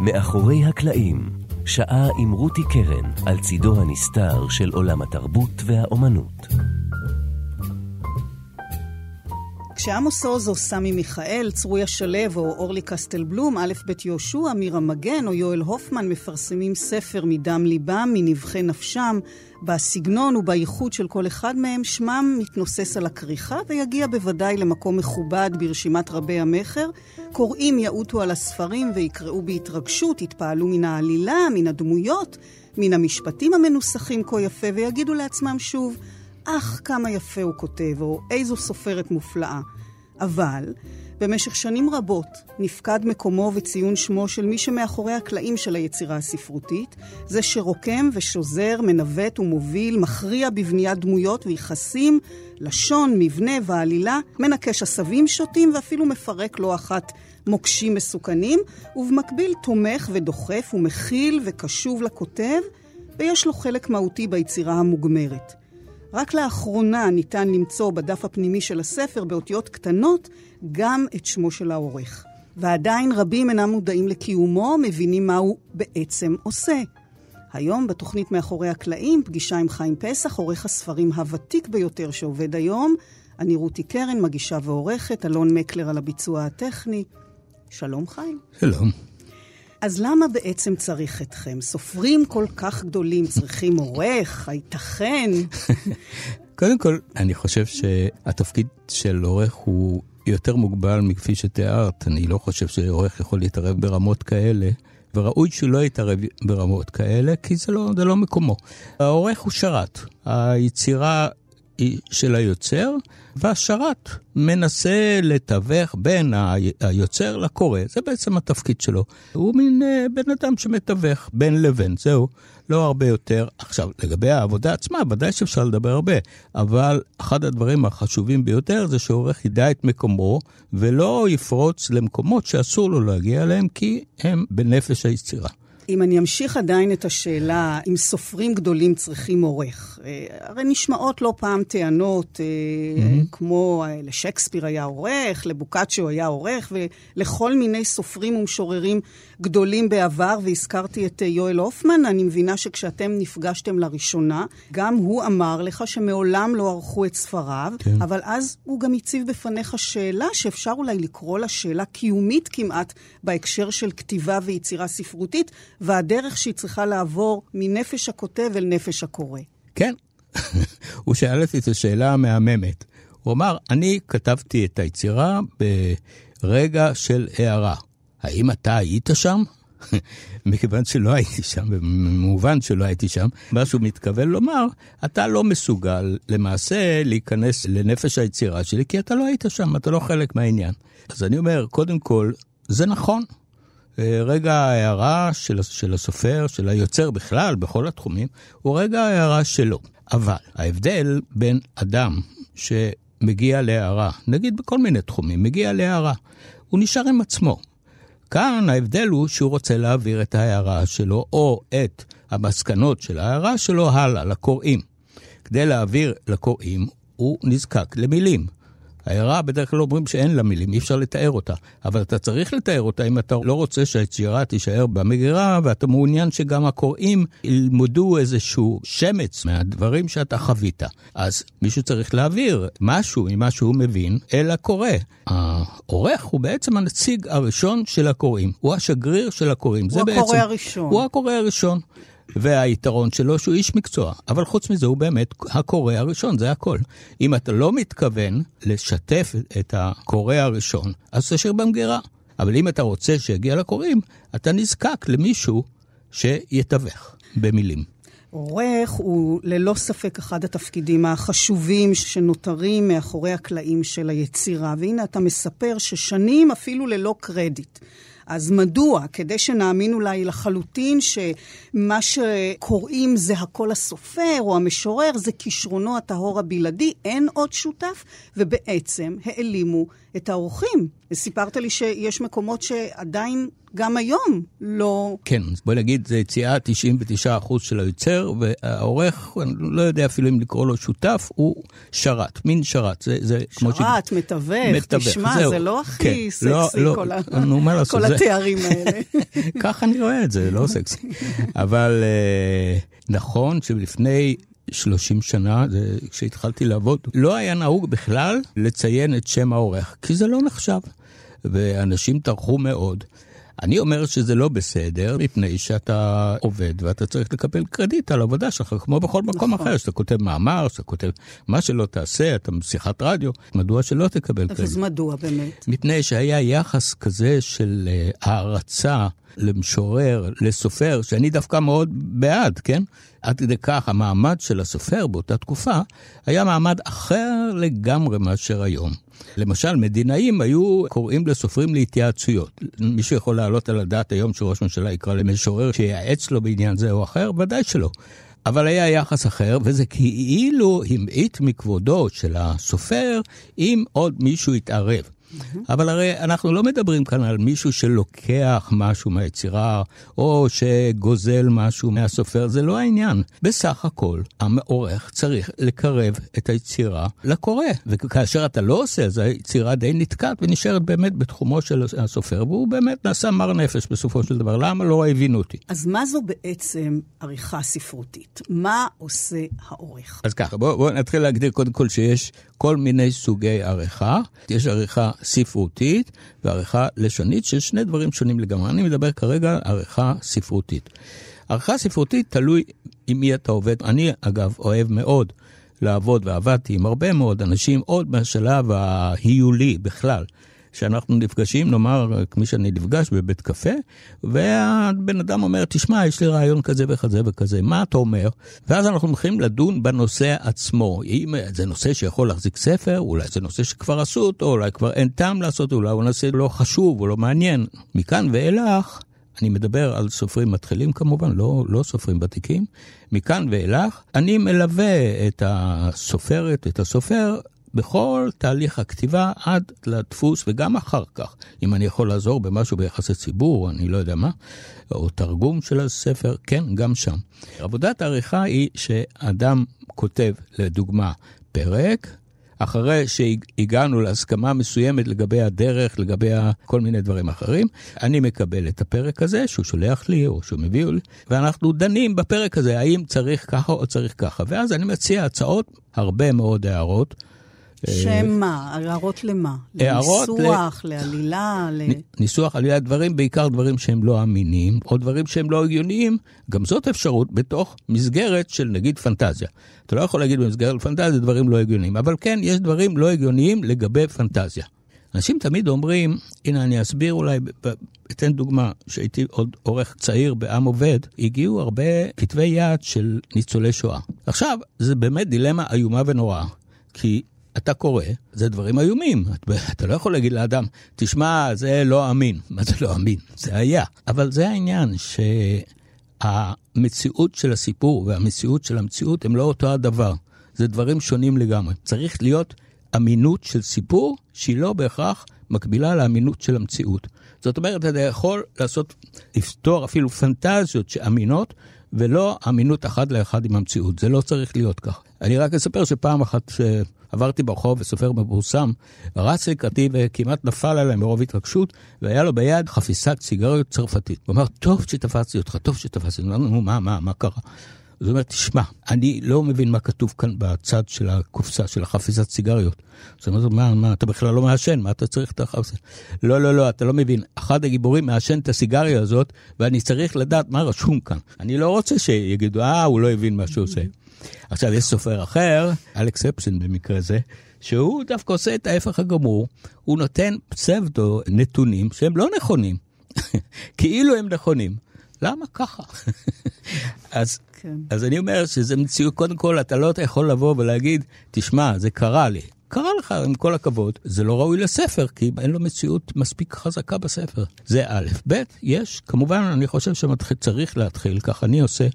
מאחורי הקלעים, שעה עם רותי קרן על צידו הנסתר של עולם התרבות והאומנות. כשעמוס עוז או סמי מיכאל, צרויה שלו או אורלי קסטלבלום, א' ב' יהושע, מירה מגן או יואל הופמן מפרסמים ספר מדם ליבם, מנבחי נפשם, בסגנון ובייחוד של כל אחד מהם, שמם מתנוסס על הכריכה ויגיע בוודאי למקום מכובד ברשימת רבי המכר. קוראים יעוטו על הספרים ויקראו בהתרגשות, יתפעלו מן העלילה, מן הדמויות, מן המשפטים המנוסחים כה יפה, ויגידו לעצמם שוב, אך, כמה יפה הוא כותב, או איזו סופרת מופלאה. אבל במשך שנים רבות נפקד מקומו וציון שמו של מי שמאחורי הקלעים של היצירה הספרותית, זה שרוקם ושוזר, מנווט ומוביל, מכריע בבניית דמויות ויחסים, לשון, מבנה ועלילה, מנקש עשבים שוטים ואפילו מפרק לא אחת מוקשים מסוכנים, ובמקביל תומך ודוחף ומכיל וקשוב לכותב, ויש לו חלק מהותי ביצירה המוגמרת. רק לאחרונה ניתן למצוא בדף הפנימי של הספר, באותיות קטנות, גם את שמו של העורך. ועדיין רבים אינם מודעים לקיומו, מבינים מה הוא בעצם עושה. היום, בתוכנית מאחורי הקלעים, פגישה עם חיים פסח, עורך הספרים הוותיק ביותר שעובד היום. אני רותי קרן, מגישה ועורכת, אלון מקלר על הביצוע הטכני. שלום חיים. שלום. אז למה בעצם צריך אתכם? סופרים כל כך גדולים צריכים עורך? הייתכן? קודם כל, אני חושב שהתפקיד של עורך הוא יותר מוגבל מכפי שתיארת. אני לא חושב שעורך יכול להתערב ברמות כאלה. וראוי שהוא לא יתערב ברמות כאלה, כי זה לא, זה לא מקומו. העורך הוא שרת. היצירה של היוצר, והשרת מנסה לתווך בין היוצר לקורא, זה בעצם התפקיד שלו. הוא מין אה, בן אדם שמתווך בין לבין, זהו, לא הרבה יותר. עכשיו, לגבי העבודה עצמה, ודאי שאפשר לדבר הרבה, אבל אחד הדברים החשובים ביותר זה שעורך ידע את מקומו, ולא יפרוץ למקומות שאסור לו להגיע אליהם, כי הם בנפש היצירה. אם אני אמשיך עדיין את השאלה אם סופרים גדולים צריכים עורך, אה, הרי נשמעות לא פעם טענות, mm-hmm. כמו אה, לשייקספיר היה עורך, לבוקאצ'ו היה עורך, ולכל מיני סופרים ומשוררים גדולים בעבר, והזכרתי את יואל הופמן, אני מבינה שכשאתם נפגשתם לראשונה, גם הוא אמר לך שמעולם לא ערכו את ספריו, כן. אבל אז הוא גם הציב בפניך שאלה שאפשר אולי לקרוא לה שאלה קיומית כמעט בהקשר של כתיבה ויצירה ספרותית. והדרך שהיא צריכה לעבור מנפש הכותב אל נפש הקורא. כן, הוא שאל אותי את השאלה המהממת. הוא אמר, אני כתבתי את היצירה ברגע של הערה. האם אתה היית שם? מכיוון שלא הייתי שם, במובן שלא הייתי שם, מה שהוא מתכוון לומר, אתה לא מסוגל למעשה להיכנס לנפש היצירה שלי, כי אתה לא היית שם, אתה לא חלק מהעניין. אז אני אומר, קודם כל, זה נכון. רגע ההערה של, של הסופר, של היוצר בכלל, בכל התחומים, הוא רגע ההערה שלו. אבל ההבדל בין אדם שמגיע להערה, נגיד בכל מיני תחומים, מגיע להערה, הוא נשאר עם עצמו. כאן ההבדל הוא שהוא רוצה להעביר את ההערה שלו, או את המסקנות של ההערה שלו הלאה, לקוראים. כדי להעביר לקוראים, הוא נזקק למילים. ההערה בדרך כלל אומרים שאין לה מילים, אי אפשר לתאר אותה. אבל אתה צריך לתאר אותה אם אתה לא רוצה שהיצירה תישאר במגירה, ואתה מעוניין שגם הקוראים ילמדו איזשהו שמץ מהדברים שאתה חווית. אז מישהו צריך להעביר משהו ממה שהוא מבין אל הקורא. העורך הוא בעצם הנציג הראשון של הקוראים, הוא השגריר של הקוראים. הוא הקורא בעצם, הראשון. הוא הקורא הראשון. והיתרון שלו שהוא איש מקצוע. אבל חוץ מזה הוא באמת הקורא הראשון, זה הכל. אם אתה לא מתכוון לשתף את הקורא הראשון, אז תשאיר במגירה. אבל אם אתה רוצה שיגיע לקוראים, אתה נזקק למישהו שיתווך במילים. עורך הוא ללא ספק אחד התפקידים החשובים שנותרים מאחורי הקלעים של היצירה. והנה אתה מספר ששנים אפילו ללא קרדיט. אז מדוע? כדי שנאמין אולי לחלוטין שמה שקוראים זה הכל הסופר או המשורר, זה כישרונו הטהור הבלעדי, אין עוד שותף, ובעצם העלימו את האורחים. וסיפרת לי שיש מקומות שעדיין גם היום לא... כן, בוא נגיד, זה יציאה 99% של היוצר, והעורך, אני לא יודע אפילו אם לקרוא לו שותף, הוא שרת, מין שרת. זה, זה כמו ש... שרת, מתווך, מתווך, תשמע, זהו. זה לא הכי כן, סקסי, לא, לא, כל, ה... כל זה... התארים האלה. ככה אני רואה את זה, לא סקסי. אבל אה, נכון שלפני 30 שנה, זה, כשהתחלתי לעבוד, לא היה נהוג בכלל לציין את שם העורך, כי זה לא נחשב. ואנשים טרחו מאוד. אני אומר שזה לא בסדר, מפני שאתה עובד ואתה צריך לקבל קרדיט על העבודה שלך, כמו בכל מקום נכון. אחר, שאתה כותב מאמר, שאתה כותב מה שלא תעשה, אתה בשיחת רדיו, מדוע שלא תקבל קרדיט? אז מדוע באמת? מפני שהיה יחס כזה של אה, הערצה. למשורר, לסופר, שאני דווקא מאוד בעד, כן? עד כדי כך המעמד של הסופר באותה תקופה היה מעמד אחר לגמרי מאשר היום. למשל, מדינאים היו קוראים לסופרים להתייעצויות. מישהו יכול להעלות על הדעת היום שראש ממשלה יקרא למשורר שייעץ לו בעניין זה או אחר? ודאי שלא. אבל היה יחס אחר, וזה כאילו המעיט מכבודו של הסופר אם עוד מישהו יתערב. אבל הרי אנחנו לא מדברים כאן על מישהו שלוקח משהו מהיצירה, או שגוזל משהו מהסופר, זה לא העניין. בסך הכל, העורך צריך לקרב את היצירה לקורא, וכאשר אתה לא עושה, אז היצירה די נתקעת ונשארת באמת בתחומו של הסופר, והוא באמת נעשה מר נפש בסופו של דבר. למה לא הבינו אותי? אז מה זו בעצם עריכה ספרותית? מה עושה העורך? אז ככה, בואו בוא נתחיל להגדיר קודם כל שיש כל מיני סוגי עריכה. יש עריכה ספרותית ועריכה לשונית, של שני דברים שונים לגמרי. אני מדבר כרגע על עריכה ספרותית. עריכה ספרותית תלוי עם מי אתה עובד. אני, אגב, אוהב מאוד לעבוד, ועבדתי עם הרבה מאוד אנשים, עוד מהשלב ההיולי בכלל. שאנחנו נפגשים, נאמר, כמי שאני נפגש בבית קפה, והבן אדם אומר, תשמע, יש לי רעיון כזה וכזה וכזה, מה אתה אומר? ואז אנחנו הולכים לדון בנושא עצמו. אם זה נושא שיכול להחזיק ספר, אולי זה נושא שכבר עשו אותו, אולי כבר אין טעם לעשות, אולי הוא נושא לא חשוב או לא מעניין. מכאן ואילך, אני מדבר על סופרים מתחילים כמובן, לא, לא סופרים ותיקים. מכאן ואילך, אני מלווה את הסופרת, את הסופר, בכל תהליך הכתיבה עד לדפוס וגם אחר כך. אם אני יכול לעזור במשהו ביחסי ציבור, אני לא יודע מה, או תרגום של הספר, כן, גם שם. עבודת העריכה היא שאדם כותב, לדוגמה, פרק, אחרי שהגענו להסכמה מסוימת לגבי הדרך, לגבי כל מיני דברים אחרים, אני מקבל את הפרק הזה שהוא שולח לי או שהוא מביא לי, ואנחנו דנים בפרק הזה, האם צריך ככה או צריך ככה. ואז אני מציע הצעות, הרבה מאוד הערות. שהם מה? הערות למה? לניסוח, ל... לעלילה? ל... ניסוח, עלילה, דברים, בעיקר דברים שהם לא אמינים, או דברים שהם לא הגיוניים, גם זאת אפשרות בתוך מסגרת של נגיד פנטזיה. אתה לא יכול להגיד במסגרת פנטזיה דברים לא הגיוניים, אבל כן, יש דברים לא הגיוניים לגבי פנטזיה. אנשים תמיד אומרים, הנה אני אסביר אולי, אתן דוגמה, שהייתי עוד עורך צעיר בעם עובד, הגיעו הרבה כתבי יד של ניצולי שואה. עכשיו, זה באמת דילמה איומה ונוראה, כי אתה קורא, זה דברים איומים. אתה לא יכול להגיד לאדם, תשמע, זה לא אמין. מה זה לא אמין? זה היה. אבל זה העניין, שהמציאות של הסיפור והמציאות של המציאות הם לא אותו הדבר. זה דברים שונים לגמרי. צריך להיות אמינות של סיפור שהיא לא בהכרח מקבילה לאמינות של המציאות. זאת אומרת, אתה יכול לעשות, לפתור אפילו פנטזיות שאמינות, ולא אמינות אחת לאחד עם המציאות. זה לא צריך להיות כך. אני רק אספר שפעם אחת עברתי ברחוב וסופר מפורסם, רץ לקראתי וכמעט נפל עליי מרוב התרגשות, והיה לו ביד חפיסת סיגריות צרפתית. הוא אמר, טוב שתפסתי אותך, טוב שתפסתי. אותך. נו, מה, מה, מה קרה? אז הוא אומר, תשמע, אני לא מבין מה כתוב כאן בצד של הקופסה, של החפיסת סיגריות. אז הוא אומר, מה, מה, אתה בכלל לא מעשן, מה אתה צריך את החפיסה? לא, לא, לא, אתה לא מבין. אחד הגיבורים מעשן את הסיגריה הזאת, ואני צריך לדעת מה רשום כאן. אני לא רוצה שיגידו, אה, הוא לא הבין מה שהוא עושה. עכשיו, יש סופר אחר, אלכס אפסין במקרה זה, שהוא דווקא עושה את ההפך הגמור, הוא נותן פסבדו נתונים שהם לא נכונים, כאילו הם נכונים. למה ככה? אז, כן. אז אני אומר שזה מציאות, קודם כל, אתה לא יכול לבוא ולהגיד, תשמע, זה קרה לי. קרה לך, עם כל הכבוד, זה לא ראוי לספר, כי אין לו מציאות מספיק חזקה בספר. זה א', ב', יש, כמובן, אני חושב שצריך להתחיל, כך אני עושה,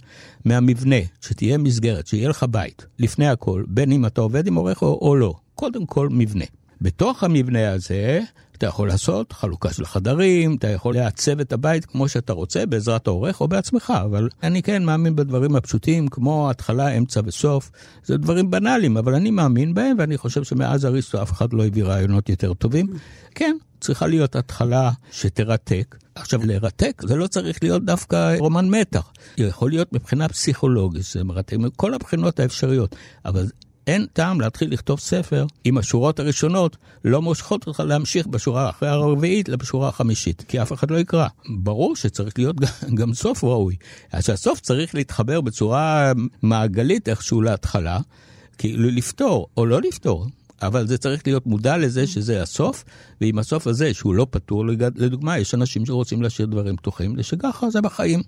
מהמבנה, שתהיה מסגרת, שיהיה לך בית, לפני הכל, בין אם אתה עובד עם עורך או, או לא, קודם כל מבנה. בתוך המבנה הזה, אתה יכול לעשות חלוקה של חדרים, אתה יכול לעצב את הבית כמו שאתה רוצה, בעזרת העורך או בעצמך, אבל אני כן מאמין בדברים הפשוטים, כמו התחלה, אמצע וסוף. זה דברים בנאליים, אבל אני מאמין בהם, ואני חושב שמאז אריסטו אף אחד לא הביא רעיונות יותר טובים. כן, צריכה להיות התחלה שתרתק. עכשיו, לרתק זה לא צריך להיות דווקא רומן מתח. יכול להיות מבחינה פסיכולוגית, זה מרתק מכל הבחינות האפשריות, אבל אין טעם להתחיל לכתוב ספר אם השורות הראשונות לא מושכות אותך להמשיך בשורה אחרי הרביעית לבשורה החמישית, כי אף אחד לא יקרא. ברור שצריך להיות גם סוף ראוי. אז הסוף צריך להתחבר בצורה מעגלית איכשהו להתחלה, כאילו לפתור או לא לפתור. אבל זה צריך להיות מודע לזה שזה הסוף, ועם הסוף הזה, שהוא לא פתור, לדוגמה, יש אנשים שרוצים להשאיר דברים פתוחים, שככה זה בחיים.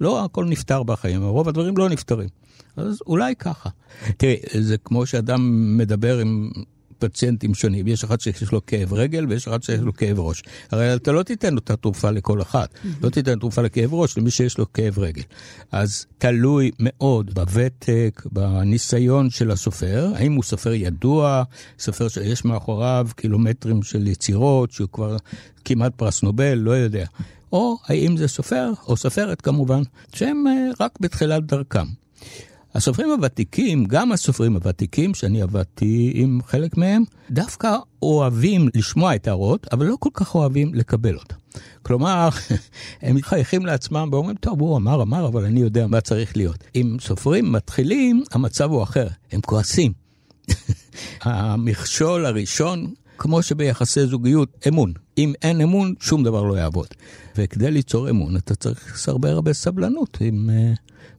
לא הכל נפתר בחיים, רוב הדברים לא נפתרים. אז אולי ככה. תראי, זה כמו שאדם מדבר עם פציינטים שונים. יש אחד שיש לו כאב רגל ויש אחד שיש לו כאב ראש. הרי אתה לא תיתן אותה תרופה לכל אחת. לא תיתן תרופה לכאב ראש למי שיש לו כאב רגל. אז תלוי מאוד בוותק, בניסיון של הסופר, האם הוא סופר ידוע, סופר שיש מאחוריו קילומטרים של יצירות, שהוא כבר כמעט פרס נובל, לא יודע. או האם זה סופר, או סופרת כמובן, שהם אה, רק בתחילת דרכם. הסופרים הוותיקים, גם הסופרים הוותיקים, שאני עבדתי עם חלק מהם, דווקא אוהבים לשמוע את ההערות, אבל לא כל כך אוהבים לקבל אותן. כלומר, הם מחייכים לעצמם ואומרים, טוב, הוא אמר, אמר, אבל אני יודע מה צריך להיות. אם סופרים מתחילים, המצב הוא אחר, הם כועסים. המכשול הראשון, כמו שביחסי זוגיות, אמון. אם אין אמון, שום דבר לא יעבוד. וכדי ליצור אמון, אתה צריך הרבה הרבה סבלנות עם... אה,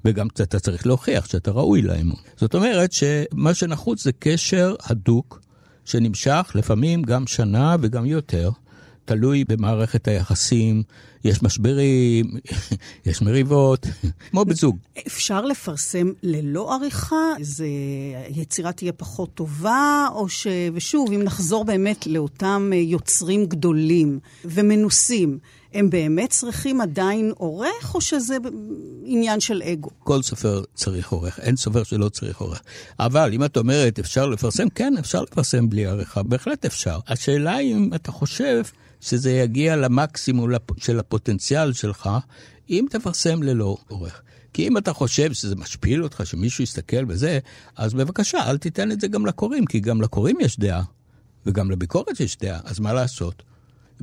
וגם אתה צריך להוכיח שאתה ראוי לאמון. זאת אומרת שמה שנחוץ זה קשר הדוק, שנמשך לפעמים גם שנה וגם יותר, תלוי במערכת היחסים, יש משברים, יש מריבות, כמו בזוג. אפשר לפרסם ללא עריכה? איזה יצירה תהיה פחות טובה, או ש... ושוב, אם נחזור באמת לאותם יוצרים גדולים ומנוסים, הם באמת צריכים עדיין עורך, או שזה עניין של אגו? כל סופר צריך עורך, אין סופר שלא צריך עורך. אבל אם את אומרת, אפשר לפרסם, כן, אפשר לפרסם בלי עריכה, בהחלט אפשר. השאלה היא אם אתה חושב שזה יגיע למקסימום של הפוטנציאל שלך, אם תפרסם ללא עורך. כי אם אתה חושב שזה משפיל אותך, שמישהו יסתכל בזה, אז בבקשה, אל תיתן את זה גם לקוראים, כי גם לקוראים יש דעה, וגם לביקורת יש דעה, אז מה לעשות?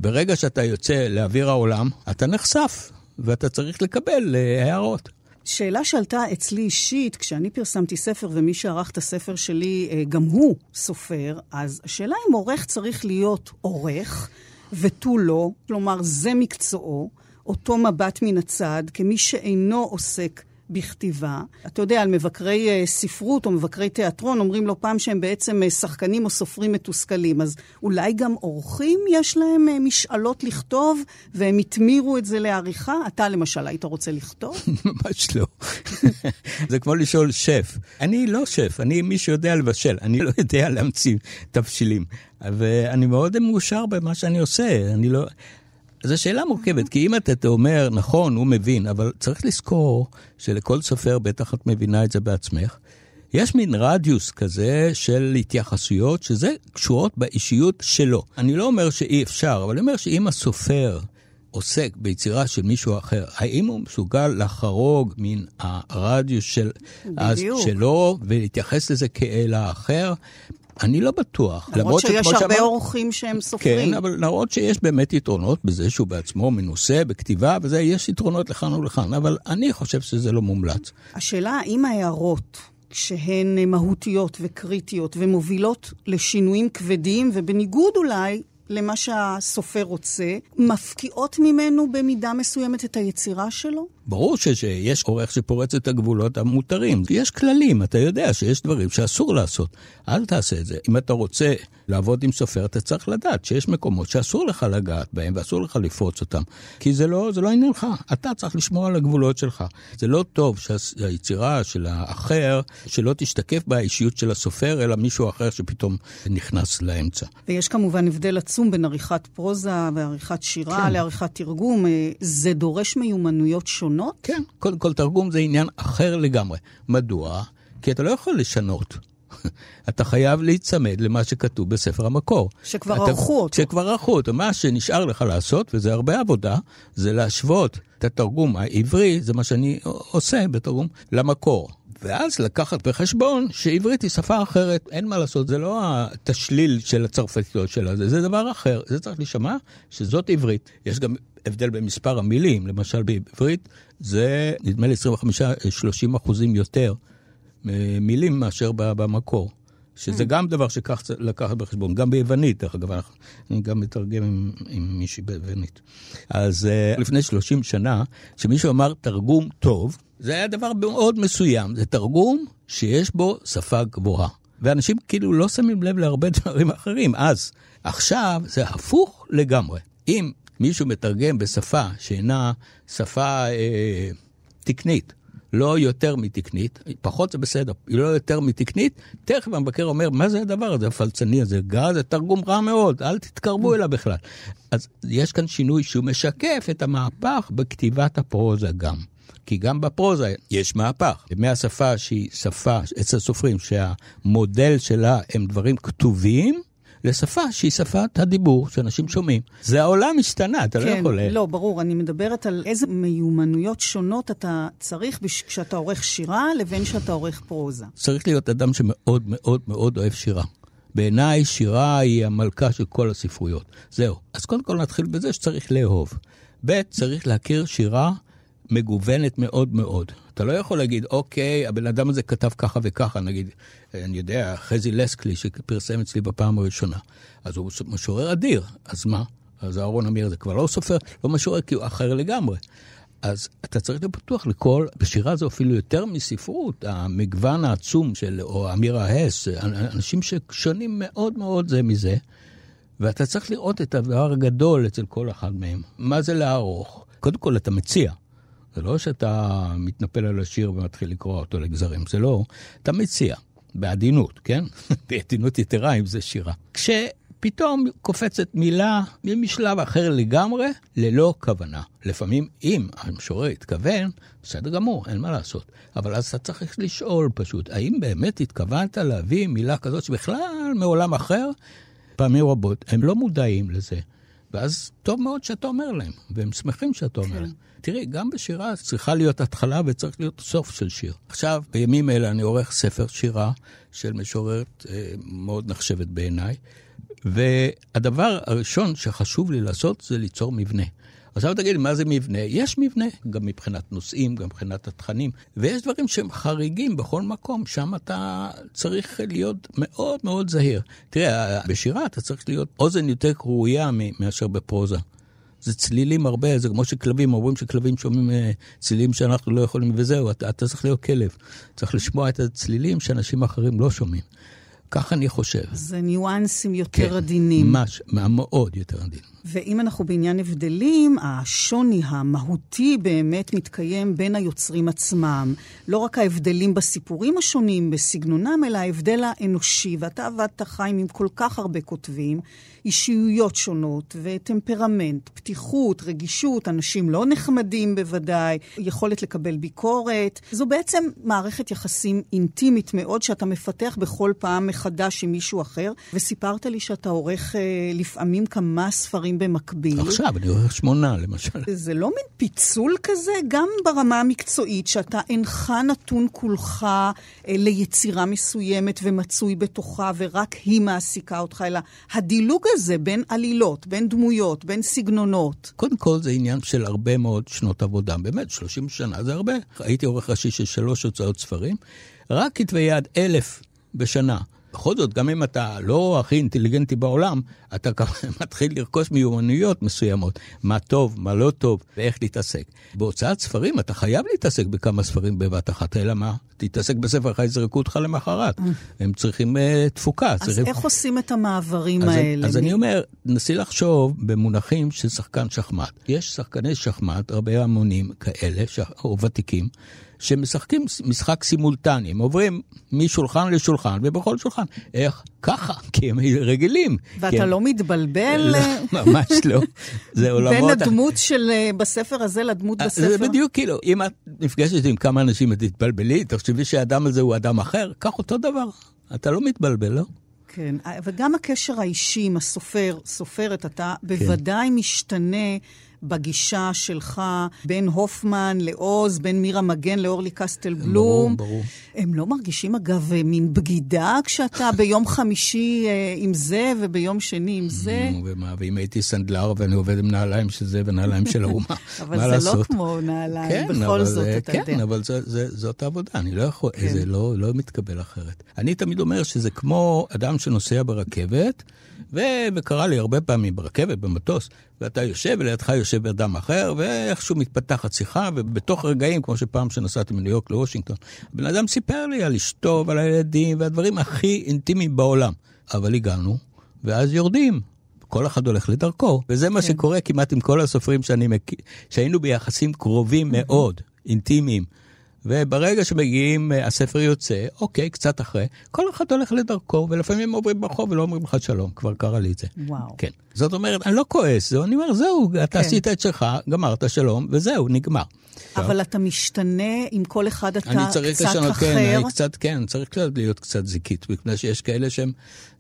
ברגע שאתה יוצא לאוויר העולם, אתה נחשף, ואתה צריך לקבל uh, הערות. שאלה שעלתה אצלי אישית, כשאני פרסמתי ספר ומי שערך את הספר שלי, uh, גם הוא סופר, אז השאלה אם עורך צריך להיות עורך ותו לא, כלומר זה מקצועו, אותו מבט מן הצד, כמי שאינו עוסק בכתיבה. אתה יודע, על מבקרי אה, ספרות או מבקרי תיאטרון אומרים לא פעם שהם בעצם אה, שחקנים או סופרים מתוסכלים. אז אולי גם אורחים יש להם אה, משאלות לכתוב והם התמירו את זה לעריכה? אתה למשל, היית רוצה לכתוב? ממש לא. זה כמו לשאול שף. אני לא שף, אני מי שיודע לבשל, אני לא יודע להמציא תבשילים. ואני מאוד מאושר במה שאני עושה. אני לא... זו שאלה מורכבת, כי אם אתה אומר, נכון, הוא מבין, אבל צריך לזכור שלכל סופר, בטח את מבינה את זה בעצמך, יש מין רדיוס כזה של התייחסויות שזה קשורות באישיות שלו. אני לא אומר שאי אפשר, אבל אני אומר שאם הסופר עוסק ביצירה של מישהו אחר, האם הוא מסוגל לחרוג מן הרדיוס של, אז, שלו ולהתייחס לזה כאל האחר? אני לא בטוח. למרות שיש הרבה שאמר... אורחים שהם סופרים. כן, אבל למרות שיש באמת יתרונות בזה שהוא בעצמו מנוסה בכתיבה, וזה, יש יתרונות לכאן ולכאן, אבל אני חושב שזה לא מומלץ. השאלה, האם ההערות... שהן מהותיות וקריטיות ומובילות לשינויים כבדים, ובניגוד אולי למה שהסופר רוצה, מפקיעות ממנו במידה מסוימת את היצירה שלו? ברור שיש עורך שפורץ את הגבולות המותרים. יש כללים, אתה יודע שיש דברים שאסור לעשות. אל תעשה את זה. אם אתה רוצה לעבוד עם סופר, אתה צריך לדעת שיש מקומות שאסור לך לגעת בהם ואסור לך לפרוץ אותם. כי זה לא, זה לא עניינך, אתה צריך לשמור על הגבולות שלך. זה לא טוב שהיצירה של האחר, שלא תשתקף באישיות של הסופר, אלא מישהו אחר שפתאום נכנס לאמצע. ויש כמובן הבדל עצום בין עריכת פרוזה ועריכת שירה כן. לעריכת תרגום. זה דורש מיומנויות שונות. לשנות? כן, קודם כל תרגום זה עניין אחר לגמרי. מדוע? כי אתה לא יכול לשנות. אתה חייב להיצמד למה שכתוב בספר המקור. שכבר אתה, ערכו אותו. שכבר ערכו אותו. מה שנשאר לך לעשות, וזה הרבה עבודה, זה להשוות את התרגום העברי, זה מה שאני עושה בתרגום, למקור. ואז לקחת בחשבון שעברית היא שפה אחרת, אין מה לעשות, זה לא התשליל של הצרפתיות שלה, זה, זה דבר אחר, זה צריך להישמע שזאת עברית. יש גם הבדל במספר המילים, למשל בעברית זה נדמה לי 25-30 אחוזים יותר מילים מאשר במקור. שזה גם דבר שכך צריך לקחת בחשבון, גם ביוונית, דרך אגב, אני גם מתרגם עם, עם מישהי ביוונית. אז uh, לפני 30 שנה, כשמישהו אמר תרגום טוב, זה היה דבר מאוד מסוים, זה תרגום שיש בו שפה גבוהה. ואנשים כאילו לא שמים לב להרבה דברים אחרים. אז, עכשיו זה הפוך לגמרי. אם מישהו מתרגם בשפה שאינה שפה אה, תקנית, לא יותר מתקנית, פחות זה בסדר, היא לא יותר מתקנית, תכף המבקר אומר, מה זה הדבר הזה הפלצני הזה? גז זה תרגום רע מאוד, אל תתקרבו אליו בכלל. אז יש כאן שינוי שהוא משקף את המהפך בכתיבת הפרוזה גם. כי גם בפרוזה יש מהפך. מהשפה שהיא שפה אצל סופרים שהמודל שלה הם דברים כתובים, לשפה שהיא שפת הדיבור שאנשים שומעים. זה העולם השתנה, אתה כן, לא יכול... כן, לא, ברור, אני מדברת על איזה מיומנויות שונות אתה צריך כשאתה עורך שירה לבין כשאתה עורך פרוזה. צריך להיות אדם שמאוד מאוד מאוד אוהב שירה. בעיניי שירה היא המלכה של כל הספרויות. זהו. אז קודם כל נתחיל בזה שצריך לאהוב. ב', צריך להכיר שירה מגוונת מאוד מאוד. אתה לא יכול להגיד, אוקיי, הבן אדם הזה כתב ככה וככה, נגיד, אני יודע, חזי לסקלי שפרסם אצלי בפעם הראשונה. אז הוא משורר אדיר, אז מה? אז אהרון אמיר זה כבר לא סופר, לא משורר כי הוא אחר לגמרי. אז אתה צריך להיות פתוח לכל, בשירה זו אפילו יותר מספרות, המגוון העצום של, או אמירה הס, אנשים ששונים מאוד מאוד זה מזה, ואתה צריך לראות את הדבר הגדול אצל כל אחד מהם. מה זה לערוך? קודם כל אתה מציע. זה לא שאתה מתנפל על השיר ומתחיל לקרוא אותו לגזרים, זה לא, אתה מציע, בעדינות, כן? בעדינות יתרה אם זה שירה. כשפתאום קופצת מילה משלב אחר לגמרי, ללא כוונה. לפעמים, אם המשורר התכוון, בסדר גמור, אין מה לעשות. אבל אז אתה צריך לשאול פשוט, האם באמת התכוונת להביא מילה כזאת שבכלל מעולם אחר? פעמים רבות הם לא מודעים לזה. ואז טוב מאוד שאתה אומר להם, והם שמחים שאתה אומר כן. להם. תראי, גם בשירה צריכה להיות התחלה וצריך להיות סוף של שיר. עכשיו, בימים אלה אני עורך ספר שירה של משוררת אה, מאוד נחשבת בעיניי, והדבר הראשון שחשוב לי לעשות זה ליצור מבנה. עכשיו תגיד מה זה מבנה? יש מבנה, גם מבחינת נושאים, גם מבחינת התכנים, ויש דברים שהם חריגים בכל מקום, שם אתה צריך להיות מאוד מאוד זהיר. תראה, בשירה אתה צריך להיות אוזן יותר ראויה מאשר בפרוזה. זה צלילים הרבה, זה כמו שכלבים, אומרים שכלבים שומעים אה, צלילים שאנחנו לא יכולים, וזהו, אתה, אתה צריך להיות כלב. צריך לשמוע את הצלילים שאנשים אחרים לא שומעים. כך אני חושב. זה ניואנסים יותר כן, עדינים. ממש, מאוד יותר עדינים. ואם אנחנו בעניין הבדלים, השוני המהותי באמת מתקיים בין היוצרים עצמם. לא רק ההבדלים בסיפורים השונים, בסגנונם, אלא ההבדל האנושי. ואתה עבדת, חיים, עם כל כך הרבה כותבים, אישיויות שונות וטמפרמנט, פתיחות, רגישות, אנשים לא נחמדים בוודאי, יכולת לקבל ביקורת. זו בעצם מערכת יחסים אינטימית מאוד שאתה מפתח בכל פעם מחדש עם מישהו אחר. וסיפרת לי שאתה עורך אה, לפעמים כמה ספרים במקביל. עכשיו, אני עורך שמונה, למשל. זה לא מין פיצול כזה, גם ברמה המקצועית, שאתה אינך נתון כולך אה, ליצירה מסוימת ומצוי בתוכה, ורק היא מעסיקה אותך, אלא הדילוג הזה בין עלילות, בין דמויות, בין סגנונות. קודם כל, זה עניין של הרבה מאוד שנות עבודה. באמת, 30 שנה זה הרבה. הייתי עורך ראשי של שלוש הוצאות ספרים, רק כתבי יד אלף בשנה. בכל זאת, גם אם אתה לא הכי אינטליגנטי בעולם, אתה מתחיל לרכוש מיומנויות מסוימות, מה טוב, מה לא טוב, ואיך להתעסק. בהוצאת ספרים אתה חייב להתעסק בכמה ספרים בבת אחת, אלא מה? תתעסק בספר אחר, יזרקו אותך למחרת. הם צריכים uh, תפוקה. אז צריכים... איך עושים את המעברים אז האלה? אז מ... אני אומר, נסי לחשוב במונחים של שחקן שחמט. יש שחקני שחמט, הרבה המונים כאלה, ש... או ותיקים, שמשחקים משחק סימולטני, הם עוברים משולחן לשולחן, ובכל שולחן, איך? ככה, כי הם רגילים. ואתה הם... לא מתבלבל? לא, ממש לא. זה עולמות... בין הדמות של אה, בספר הזה לדמות בספר? זה בדיוק כאילו, אם את נפגשת עם כמה אנשים, את תתבלבלי, תחשבי שהאדם הזה הוא אדם אחר, כך אותו דבר. אתה לא מתבלבל, לא? כן, וגם הקשר האישי עם הסופר, סופרת, אתה כן. בוודאי משתנה בגישה שלך בין הופמן לעוז, בין מירה מגן לאורלי קסטל בלום. ברור, ברור. הם לא מרגישים, אגב, מין בגידה כשאתה ביום חמישי אה, עם זה וביום שני עם זה? נו, ומה, ואם הייתי סנדלר ואני עובד עם נעליים של זה ונעליים של האומה, מה לעשות? אבל זה לא כמו נעליים, כן, בכל זאת, אתה כן, יודע. כן, אבל זה, זה, זאת העבודה, אני לא יכול, כן. זה לא, לא מתקבל אחרת. אני תמיד אומר שזה כמו אדם שנוסע ברכבת. וקרה לי הרבה פעמים ברכבת, במטוס, ואתה יושב, ולידך יושב אדם אחר, ואיכשהו מתפתחת שיחה, ובתוך רגעים, כמו שפעם שנסעתי מניו יורק לוושינגטון, הבן אדם סיפר לי על אשתו ועל הילדים, והדברים הכי אינטימיים בעולם. אבל הגענו, ואז יורדים. כל אחד הולך לדרכו, וזה כן. מה שקורה כמעט עם כל הסופרים שאני מכיר, שהיינו ביחסים קרובים מאוד, אינטימיים. וברגע שמגיעים, אה, הספר יוצא, אוקיי, קצת אחרי, כל אחד הולך לדרכו, ולפעמים עוברים ברחוב ולא אומרים לך שלום, כבר קרה לי את זה. וואו. כן. זאת אומרת, אני לא כועס, אני אומר, זהו, אתה כן. עשית את שלך, גמרת שלום, וזהו, נגמר. אבל אתה משתנה, עם כל אחד אתה אני צריך קצת לשנות, אחר. כן, אני קצת, כן, צריך להיות קצת זיקית, מפני שיש כאלה שהם,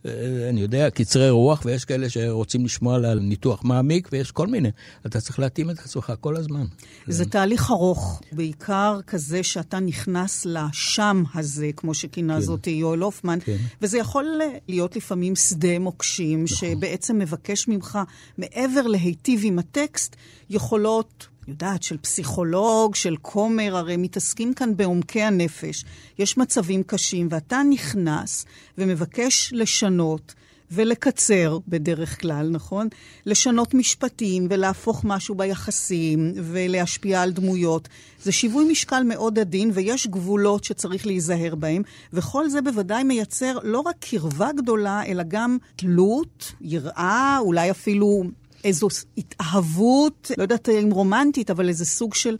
אה, אני יודע, קצרי רוח, ויש כאלה שרוצים לשמוע על ניתוח מעמיק, ויש כל מיני. אתה צריך להתאים את עצמך כל הזמן. זה תהליך ארוך, בעיקר כזה שאתה נכנס לשם הזה, כמו שכינה כן. זאת יואל הופמן, כן. וזה יכול להיות לפעמים שדה מוקשים, נכון. שבעצם מבקש ממך, מעבר להיטיב עם הטקסט, יכולות יודעת, של פסיכולוג, של כומר, הרי מתעסקים כאן בעומקי הנפש. יש מצבים קשים, ואתה נכנס ומבקש לשנות ולקצר בדרך כלל, נכון? לשנות משפטים ולהפוך משהו ביחסים ולהשפיע על דמויות. זה שיווי משקל מאוד עדין ויש גבולות שצריך להיזהר בהם, וכל זה בוודאי מייצר לא רק קרבה גדולה, אלא גם תלות, יראה, אולי אפילו איזו התאהבות, לא יודעת אם רומנטית, אבל איזה סוג של...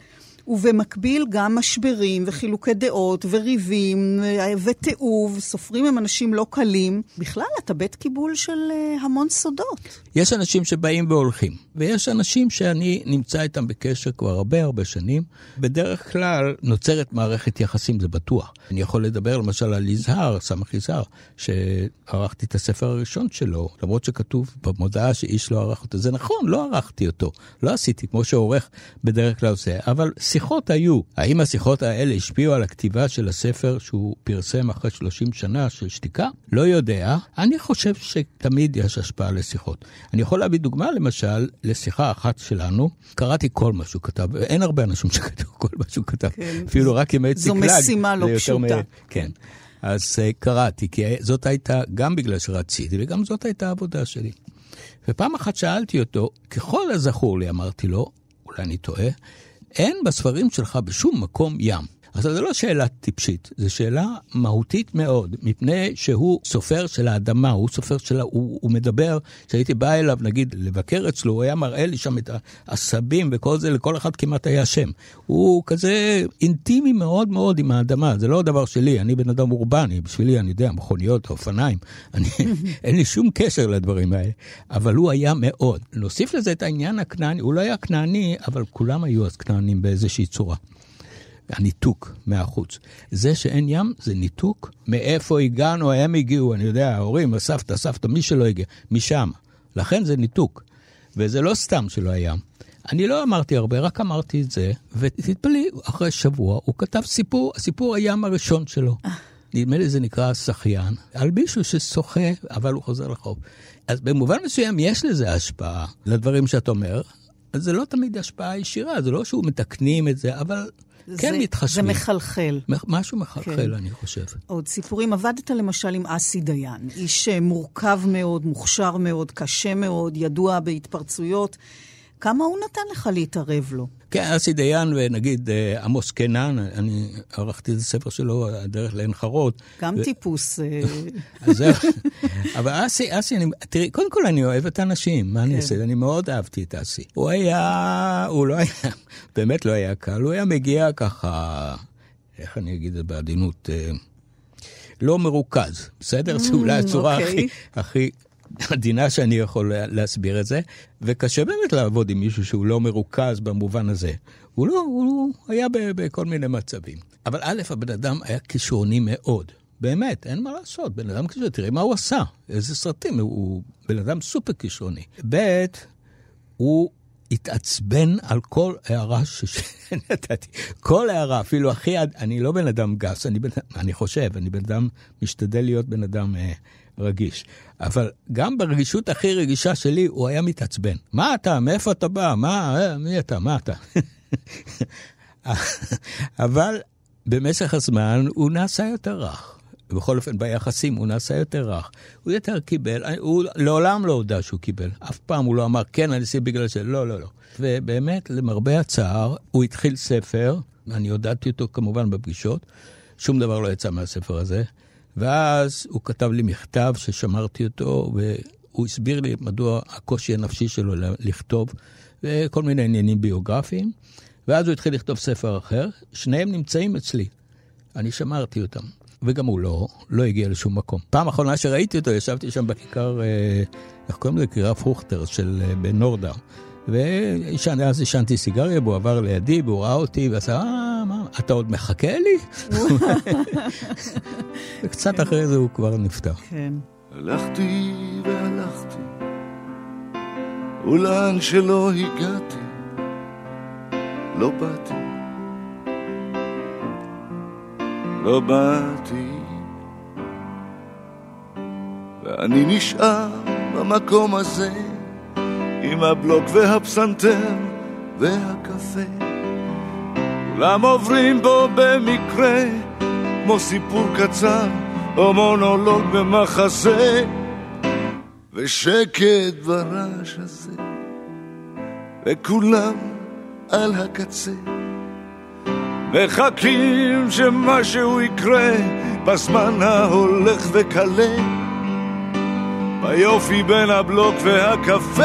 ובמקביל גם משברים וחילוקי דעות וריבים ותיעוב. סופרים הם אנשים לא קלים. בכלל, אתה בית קיבול של uh, המון סודות. יש אנשים שבאים והולכים, ויש אנשים שאני נמצא איתם בקשר כבר הרבה הרבה שנים. בדרך כלל נוצרת מערכת יחסים, זה בטוח. אני יכול לדבר למשל על יזהר, סמך יזהר, שערכתי את הספר הראשון שלו, למרות שכתוב במודעה שאיש לא ערך אותו. זה נכון, לא ערכתי אותו, לא עשיתי כמו שעורך בדרך כלל עושה, אבל שיחות היו. האם השיחות האלה השפיעו על הכתיבה של הספר שהוא פרסם אחרי 30 שנה של שתיקה? לא יודע. אני חושב שתמיד יש השפעה לשיחות. אני יכול להביא דוגמה, למשל, לשיחה אחת שלנו. קראתי כל מה שהוא כתב, אין הרבה אנשים שכתבו כל מה שהוא כתב. כן. אפילו רק עם אצי קלאג. זו משימה לא פשוטה. מ... כן. אז uh, קראתי, כי זאת הייתה, גם בגלל שרציתי, וגם זאת הייתה העבודה שלי. ופעם אחת שאלתי אותו, ככל הזכור לי, אמרתי לו, אולי אני טועה, אין בספרים שלך בשום מקום ים. עכשיו, זו לא שאלה טיפשית, זו שאלה מהותית מאוד, מפני שהוא סופר של האדמה, הוא סופר של... הוא, הוא מדבר, כשהייתי בא אליו, נגיד, לבקר אצלו, הוא היה מראה לי שם את העשבים וכל זה, לכל אחד כמעט היה שם. הוא כזה אינטימי מאוד מאוד עם האדמה, זה לא דבר שלי, אני בן אדם אורבני, בשבילי, אני יודע, מכוניות, אופניים, אני, אין לי שום קשר לדברים האלה, אבל הוא היה מאוד. נוסיף לזה את העניין הכנעני, הוא לא היה כנעני, אבל כולם היו אז כנענים באיזושהי צורה. הניתוק מהחוץ. זה שאין ים זה ניתוק. מאיפה הגענו, הם הגיעו, אני יודע, ההורים, הסבתא, הסבתא, מי שלא הגיע, משם. לכן זה ניתוק. וזה לא סתם שלא היה. אני לא אמרתי הרבה, רק אמרתי את זה, ותתפלאי, אחרי שבוע הוא כתב סיפור, סיפור הים הראשון שלו. נדמה לי זה נקרא שחיין, על מישהו ששוחה, אבל הוא חוזר לחוף. אז במובן מסוים יש לזה השפעה לדברים שאת אומר, אז זה לא תמיד השפעה ישירה, זה לא שהוא מתקנים את זה, אבל כן זה, מתחשבים. זה מחלחל. משהו מחלחל, כן. אני חושב. עוד סיפורים. עבדת למשל עם אסי דיין, איש אה, מורכב מאוד, מוכשר מאוד, קשה מאוד, ידוע בהתפרצויות. כמה הוא נתן לך להתערב לו? כן, אסי דיין ונגיד אה, עמוס קנן, אני ערכתי את הספר שלו, הדרך לעין חרות. גם ו... טיפוס. אה. אז זהו. אבל אסי, אסי, אני, תראי, קודם כל אני אוהב את האנשים, מה כן. אני אעשה? אני מאוד אהבתי את אסי. הוא היה, הוא לא היה, באמת לא היה קל, הוא היה מגיע ככה... איך אני אגיד את זה בעדינות, אה, לא מרוכז, בסדר? זו אולי הצורה אוקיי. הכי, הכי עדינה שאני יכול להסביר את זה, וקשה באמת לעבוד עם מישהו שהוא לא מרוכז במובן הזה. הוא לא, הוא היה בכל מיני מצבים. אבל א', הבן אדם היה כישרוני מאוד. באמת, אין מה לעשות, בן אדם כזה, תראה מה הוא עשה, איזה סרטים, הוא, בן אדם סופר כישרוני. ב', הוא התעצבן על כל הערה שנתתי. כל הערה, אפילו הכי, אני לא בן אדם גס, אני, בן, אני חושב, אני בן אדם, משתדל להיות בן אדם אה, רגיש. אבל גם ברגישות הכי רגישה שלי, הוא היה מתעצבן. מה אתה? מאיפה אתה בא? מה? אה, מי אתה? מה אתה? אבל במשך הזמן הוא נעשה יותר רך. בכל אופן, ביחסים הוא נעשה יותר רך. הוא יותר קיבל, הוא לעולם לא הודה שהוא קיבל. אף פעם הוא לא אמר, כן, אני עשיתי בגלל זה. לא, לא, לא. ובאמת, למרבה הצער, הוא התחיל ספר, אני הודעתי אותו כמובן בפגישות, שום דבר לא יצא מהספר הזה. ואז הוא כתב לי מכתב ששמרתי אותו, והוא הסביר לי מדוע הקושי הנפשי שלו לכתוב, וכל מיני עניינים ביוגרפיים. ואז הוא התחיל לכתוב ספר אחר, שניהם נמצאים אצלי. אני שמרתי אותם. וגם הוא לא, לא הגיע לשום מקום. פעם אחרונה שראיתי אותו, ישבתי שם בכיכר, אה, איך קוראים לזה? כיכר פרוכטר של אה, בנורדאו. ואז עישנתי סיגריה, והוא עבר לידי, והוא ראה אותי, ועשה, אה, מה, אתה עוד מחכה לי? וקצת אחרי זה הוא כבר נפטר. כן. הלכתי והלכתי, ולאן שלא הגעתי, לא באתי. לא באתי, ואני נשאר במקום הזה, עם הבלוק והפסנתר והקפה. כולם עוברים בו במקרה, כמו סיפור קצר או מונולוג במחזה, ושקט ברעש הזה, וכולם על הקצה. מחכים שמשהו יקרה בזמן ההולך וקלה ביופי בין הבלוק והקפה.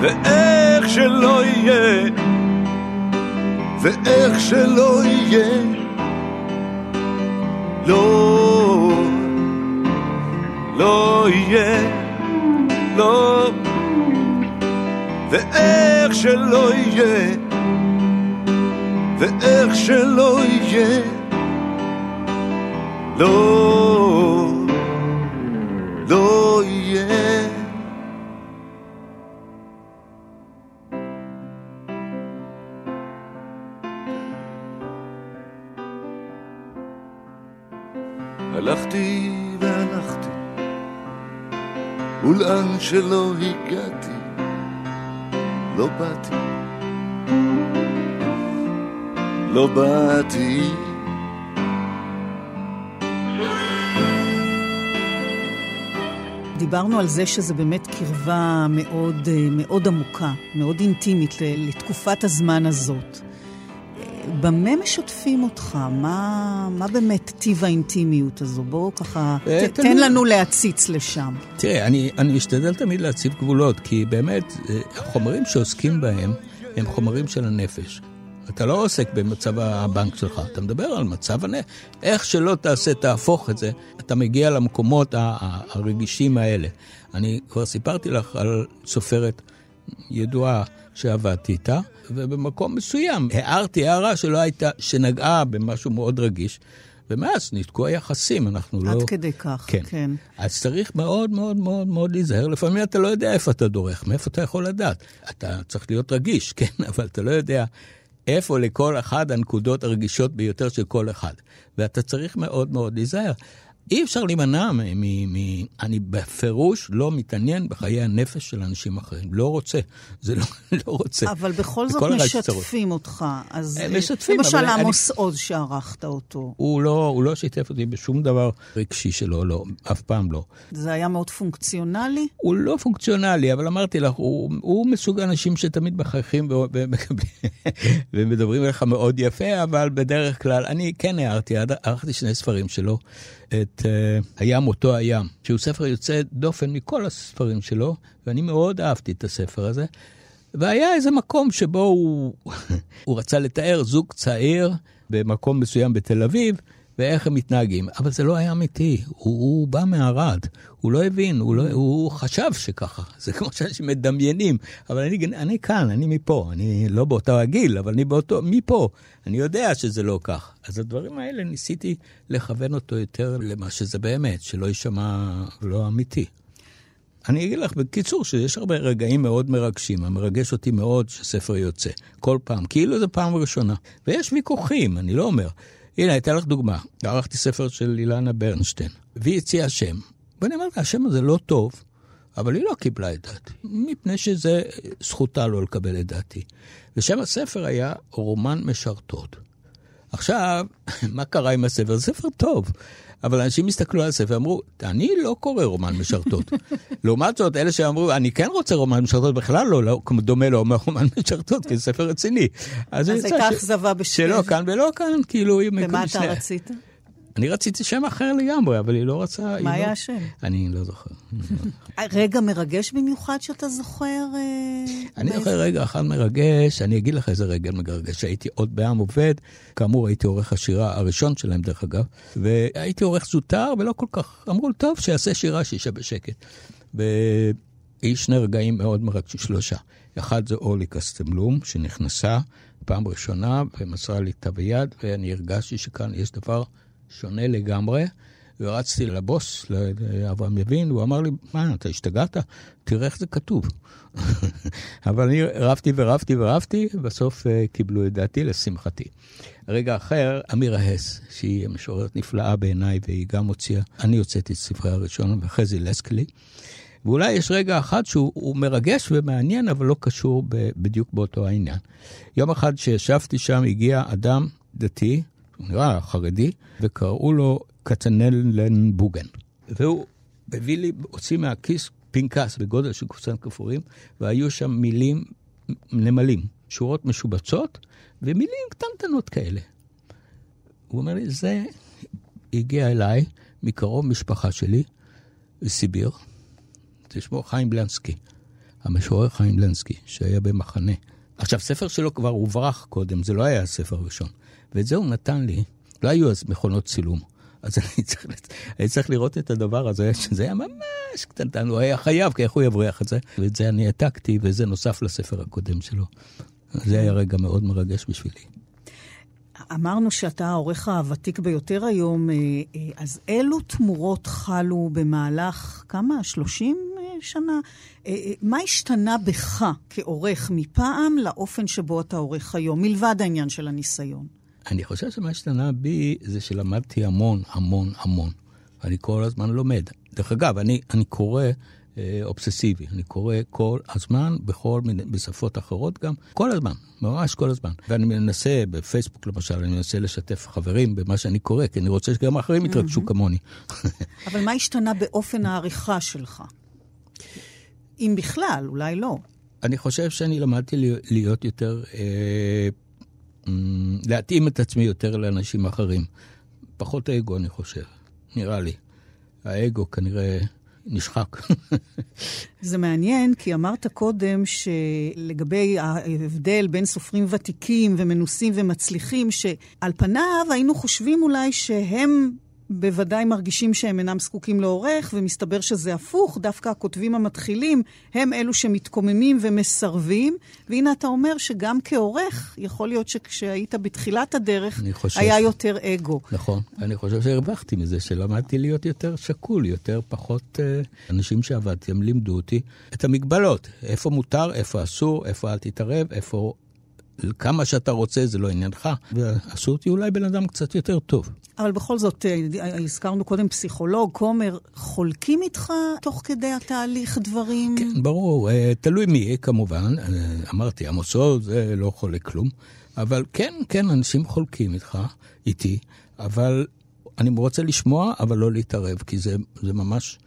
ואיך שלא יהיה ואיך שלא יהיה לא לא יהיה לא. ואיך שלא יהיה, ואיך שלא יהיה, לא, יהיה. הלכתי והלכתי, ולאן שלא הגעתי, לא באתי, לא באתי. דיברנו על זה שזה באמת קרבה מאוד, אה, מאוד עמוקה, מאוד אינטימית לתקופת הזמן הזאת. במה משתפים אותך? מה, מה באמת טיב האינטימיות הזו? בואו ככה, אה, ת, תן לנו להציץ לשם. תראה, אני, אני משתדל תמיד להציב גבולות, כי באמת, אה, החומרים שעוסקים בהם הם חומרים של הנפש. אתה לא עוסק במצב הבנק שלך, אתה מדבר על מצב הנפש. איך שלא תעשה, תהפוך את זה, אתה מגיע למקומות הרגישים האלה. אני כבר סיפרתי לך על סופרת ידועה שעבדתי איתה, ובמקום מסוים הערתי הערה שלא הייתה, שנגעה במשהו מאוד רגיש. ומאז ניתקו היחסים, אנחנו לא... עד כדי כך, כן. כן. אז צריך מאוד מאוד מאוד מאוד להיזהר. לפעמים אתה לא יודע איפה אתה דורך, מאיפה אתה יכול לדעת. אתה צריך להיות רגיש, כן, אבל אתה לא יודע איפה לכל אחד הנקודות הרגישות ביותר של כל אחד. ואתה צריך מאוד מאוד להיזהר. אי אפשר להימנע מ... מ, אני בפירוש לא מתעניין בחיי הנפש של אנשים אחרים. לא רוצה. זה לא, לא רוצה. אבל בכל זאת משתפים אותך. אז משתפים, למשל אבל עמוס אני... עוז שערכת אותו. הוא לא, הוא לא שיתף אותי בשום דבר רגשי שלו, לא, אף פעם לא. זה היה מאוד פונקציונלי? הוא לא פונקציונלי, אבל אמרתי לך, הוא, הוא מסוג האנשים שתמיד מחייכים ומדברים אליך מאוד יפה, אבל בדרך כלל, אני כן הערתי, ערכתי שני ספרים שלו. את uh, הים אותו הים, שהוא ספר יוצא דופן מכל הספרים שלו, ואני מאוד אהבתי את הספר הזה. והיה איזה מקום שבו הוא, הוא רצה לתאר זוג צעיר במקום מסוים בתל אביב, ואיך הם מתנהגים. אבל זה לא היה אמיתי, הוא, הוא בא מערד, הוא לא הבין, הוא, לא, הוא חשב שככה. זה כמו שאנשים מדמיינים. אבל אני, אני כאן, אני מפה, אני לא באותו הגיל, אבל אני באותו, מפה. אני יודע שזה לא כך. אז הדברים האלה, ניסיתי לכוון אותו יותר למה שזה באמת, שלא יישמע לא אמיתי. אני אגיד לך בקיצור שיש הרבה רגעים מאוד מרגשים, המרגש אותי מאוד שספר יוצא, כל פעם, כאילו זו פעם ראשונה. ויש ויכוחים, אני לא אומר. הנה, אתן לך דוגמה. ערכתי ספר של אילנה ברנשטיין, והיא הציעה שם. ואני אמרתי, השם הזה לא טוב, אבל היא לא קיבלה את דעתי, מפני שזה זכותה לא לקבל את דעתי. ושם הספר היה רומן משרתות. עכשיו, מה קרה עם הספר? ספר טוב, אבל אנשים הסתכלו על הספר ואמרו, אני לא קורא רומן משרתות. לעומת זאת, אלה שאמרו, אני כן רוצה רומן משרתות, בכלל לא, לא דומה לו רומן משרתות, כי זה ספר רציני. אז, אז הייתה אכזבה בשביל... שלא כאן ולא כאן, כאילו... ומה אתה רצית? אני רציתי שם אחר לגמרי, אבל היא לא רצה... מה היה לא... השם? אני לא זוכר. רגע מרגש במיוחד שאתה זוכר? אה, אני. זוכר רגע אחד מרגש, אני אגיד לך איזה רגע מרגש. הייתי עוד בעם עובד, כאמור הייתי עורך השירה הראשון שלהם דרך אגב, והייתי עורך זוטר ולא כל כך, אמרו טוב, שיעשה שירה, שישב בשקט. והיו שני רגעים מאוד מרגשים, שלושה. אחד זה אורלי קסטמלום, שנכנסה פעם ראשונה ומסרה לי תו היד, ואני הרגשתי שכאן יש דבר שונה לגמרי, ורצתי לבוס, לאברהם יבין, הוא אמר לי, מה, אתה השתגעת? תראה איך זה כתוב. אבל אני רבתי ורבתי ורבתי, ובסוף uh, קיבלו את דעתי, לשמחתי. רגע אחר, אמירה הס, שהיא משוררת נפלאה בעיניי, והיא גם הוציאה, אני הוצאתי את ספרי הראשון, ואחרי זה לסקלי. ואולי יש רגע אחד שהוא מרגש ומעניין, אבל לא קשור בדיוק באותו העניין. יום אחד שישבתי שם, הגיע אדם דתי, הוא נראה חרדי, וקראו לו קצנלן בוגן. והוא הביא לי, הוציא מהכיס פנקס בגודל של קופסת כפורים, והיו שם מילים, נמלים, שורות משובצות, ומילים קטנטנות כאלה. הוא אומר לי, זה הגיע אליי מקרוב משפחה שלי, בסיביר, זה שמו חיים בלנסקי, המשורר חיים בלנסקי, שהיה במחנה. עכשיו, ספר שלו כבר הוברח קודם, זה לא היה הספר הראשון. ואת זה הוא נתן לי. לא היו אז מכונות צילום. אז אני צריך, אני צריך לראות את הדבר הזה, שזה היה ממש קטנטן, הוא היה חייב, כי איך הוא יבריח את זה? ואת זה אני העתקתי, וזה נוסף לספר הקודם שלו. זה היה רגע מאוד מרגש בשבילי. אמרנו שאתה העורך הוותיק ביותר היום, אה, אה, אז אילו תמורות חלו במהלך, כמה? 30 אה, שנה? מה השתנה בך כעורך מפעם לאופן שבו אתה עורך היום, מלבד העניין של הניסיון? אני חושב שמה השתנה בי זה שלמדתי המון, המון, המון. אני כל הזמן לומד. דרך אגב, אני, אני קורא אה, אובססיבי, אני קורא כל הזמן, בכל מיני, בשפות אחרות גם, כל הזמן, ממש כל הזמן. ואני מנסה, בפייסבוק למשל, אני מנסה לשתף חברים במה שאני קורא, כי אני רוצה שגם אחרים יתרגשו mm-hmm. כמוני. אבל מה השתנה באופן העריכה שלך? אם בכלל, אולי לא. אני חושב שאני למדתי להיות יותר אה, להתאים את עצמי יותר לאנשים אחרים. פחות אגו, אני חושב, נראה לי. האגו כנראה נשחק. זה מעניין, כי אמרת קודם שלגבי ההבדל בין סופרים ותיקים ומנוסים ומצליחים, שעל פניו היינו חושבים אולי שהם בוודאי מרגישים שהם אינם זקוקים לעורך, ומסתבר שזה הפוך, דווקא הכותבים המתחילים הם אלו שמתקוממים ומסרבים. והנה אתה אומר שגם כעורך, יכול להיות שכשהיית בתחילת הדרך, חושב... היה יותר אגו. נכון, אני חושב שהרווחתי מזה, שלמדתי להיות יותר שקול, יותר פחות... uh, אנשים שעבדתי, הם לימדו אותי את המגבלות, איפה מותר, איפה אסור, איפה אל תתערב, איפה כמה שאתה רוצה, זה לא עניינך, ועשו אותי אולי בן אדם קצת יותר טוב. אבל בכל זאת, אה, הזכרנו קודם פסיכולוג, כומר, חולקים איתך תוך כדי התהליך דברים? כן, ברור, אה, תלוי מי, כמובן. אה, אמרתי, עמוס עוז, לא חולק כלום. אבל כן, כן, אנשים חולקים איתך, איתי, אבל אני רוצה לשמוע, אבל לא להתערב, כי זה, זה ממש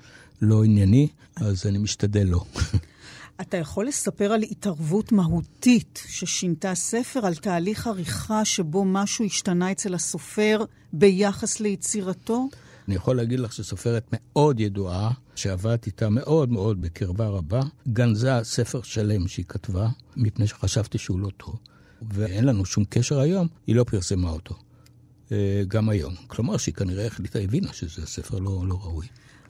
לא ענייני, אז אני משתדל לא. אתה יכול לספר על התערבות מהותית ששינתה ספר, על תהליך עריכה שבו משהו השתנה אצל הסופר ביחס ליצירתו? אני יכול להגיד לך שסופרת מאוד ידועה, שעבדת איתה מאוד מאוד בקרבה רבה, גנזה ספר שלם שהיא כתבה, מפני שחשבתי שהוא לא טוב. ואין לנו שום קשר היום, היא לא פרסמה אותו. אה, גם היום. כלומר שהיא כנראה החליטה, הבינה שזה ספר לא, לא ראוי.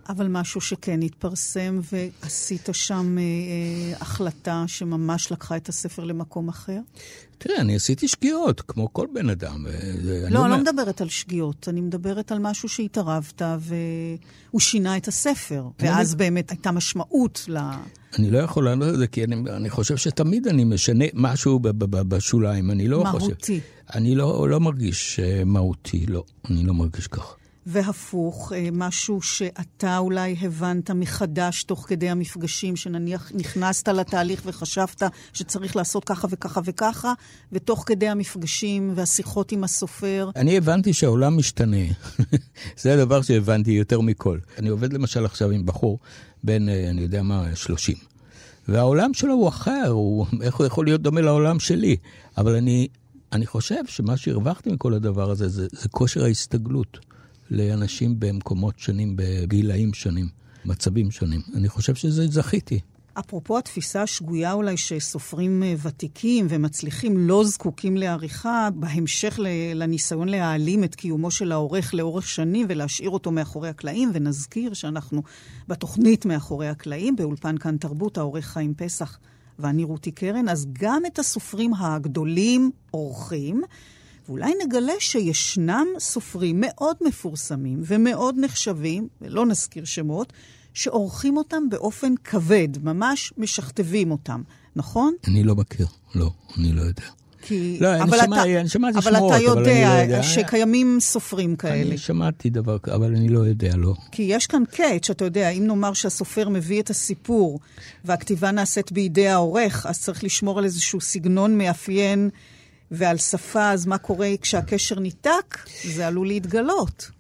אבל משהו שכן התפרסם ועשית שם אה, אה, החלטה שממש לקחה את הספר למקום אחר? תראה, אני עשיתי שגיאות, כמו כל בן אדם. לא, אני אומר... לא מדברת על שגיאות, אני מדברת על משהו שהתערבת והוא שינה את הספר, ואז אני... באמת הייתה משמעות ל... אני לא יכול לענות על זה, כי אני, אני חושב שתמיד אני משנה משהו ב- ב- ב- בשוליים, אני לא מהותי. חושב... מהותי. אני לא, לא מרגיש uh, מהותי, לא, אני לא מרגיש ככה. והפוך, אה, משהו שאתה אולי הבנת מחדש תוך כדי המפגשים, שנניח נכנסת לתהליך וחשבת שצריך לעשות ככה וככה וככה, ותוך כדי המפגשים והשיחות עם הסופר... אני הבנתי שהעולם משתנה. זה הדבר שהבנתי יותר מכל. אני עובד למשל עכשיו עם בחור בן, אה, אני יודע מה, 30. והעולם שלו הוא אחר, הוא, איך הוא יכול להיות דומה לעולם שלי? אבל אני, אני חושב שמה שהרווחתי מכל הדבר הזה זה, זה כושר ההסתגלות. לאנשים במקומות שונים, בגילאים שונים, מצבים שונים. אני חושב שזה זכיתי. אפרופו התפיסה השגויה אולי שסופרים אה, ותיקים ומצליחים לא זקוקים לעריכה, בהמשך לניסיון להעלים את קיומו של העורך לאורך שנים ולהשאיר אותו מאחורי הקלעים, ונזכיר שאנחנו בתוכנית מאחורי הקלעים, באולפן כאן תרבות, העורך חיים פסח ואני רותי קרן, אז גם את הסופרים הגדולים עורכים. ואולי נגלה שישנם סופרים מאוד מפורסמים ומאוד נחשבים, ולא נזכיר שמות, שעורכים אותם באופן כבד, ממש משכתבים אותם, נכון? אני לא מכיר, לא, אני לא יודע. כי... לא, אני, שמע, אתה, אני שמעתי אבל שמועות, אתה יודע, אבל אני לא יודע שקיימים סופרים כאלה. אני שמעתי דבר כזה, אבל אני לא יודע, לא. כי יש כאן קאץ', אתה יודע, אם נאמר שהסופר מביא את הסיפור והכתיבה נעשית בידי העורך, אז צריך לשמור על איזשהו סגנון מאפיין ועל שפה, אז מה קורה כשהקשר ניתק? זה עלול להתגלות.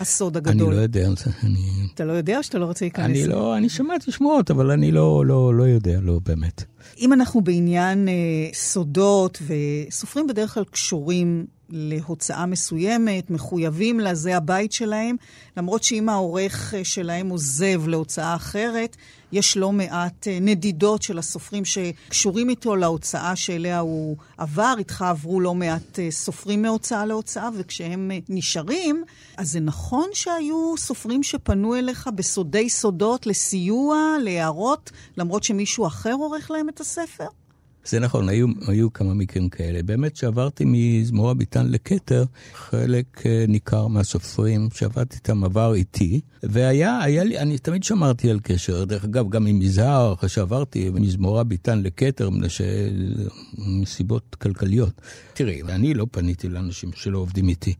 הסוד הגדול. אני לא יודע. אני... אתה לא יודע או שאתה לא רוצה להיכנס? אני לא, אני שמעתי שמועות, אבל אני לא, לא, לא יודע, לא באמת. אם אנחנו בעניין אה, סודות, וסופרים בדרך כלל קשורים להוצאה מסוימת, מחויבים לה, זה הבית שלהם, למרות שאם העורך אה, שלהם עוזב להוצאה אחרת, יש לא מעט אה, נדידות של הסופרים שקשורים איתו להוצאה שאליה הוא עבר. איתך עברו לא מעט אה, סופרים מהוצאה להוצאה, וכשהם נשארים, אז זה נכון שהיו סופרים שפנו אליך בסודי סודות לסיוע, להערות, למרות שמישהו אחר עורך להם את הספר? זה נכון, היו, היו כמה מקרים כאלה. באמת שעברתי מזמורה ביטן לכתר, חלק אה, ניכר מהסופרים שעבדתי איתם עבר איתי, והיה, היה לי, אני תמיד שמרתי על קשר. דרך אגב, גם עם יזהר, אחרי שעברתי מזמורה ביטן לכתר, מסיבות כלכליות. תראי, אני לא פניתי לאנשים שלא עובדים איתי.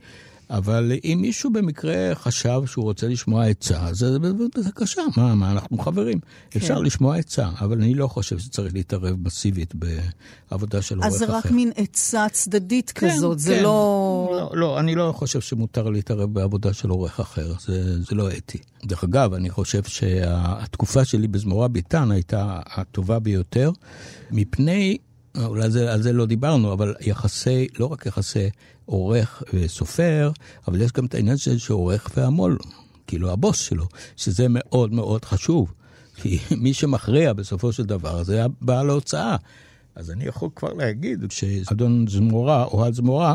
אבל אם מישהו במקרה חשב שהוא רוצה לשמוע עצה, זה בבקשה, מה, מה, אנחנו חברים. כן. אפשר לשמוע עצה, אבל אני לא חושב שצריך להתערב מסיבית בעבודה של עורך אחר. אז זה רק מין עצה צדדית כן, כזאת, כן. זה לא... לא... לא, אני לא חושב שמותר להתערב בעבודה של עורך אחר, זה, זה לא אתי. דרך אגב, אני חושב שהתקופה שלי בזמורה ביטן הייתה הטובה ביותר, מפני... אולי זה, על זה לא דיברנו, אבל יחסי, לא רק יחסי עורך וסופר, אבל יש גם את העניין של שעורך והמו"ל, כאילו הבוס שלו, שזה מאוד מאוד חשוב. כי מי שמכריע בסופו של דבר זה בעל ההוצאה. אז אני יכול כבר להגיד שאדון זמורה, אוהד זמורה,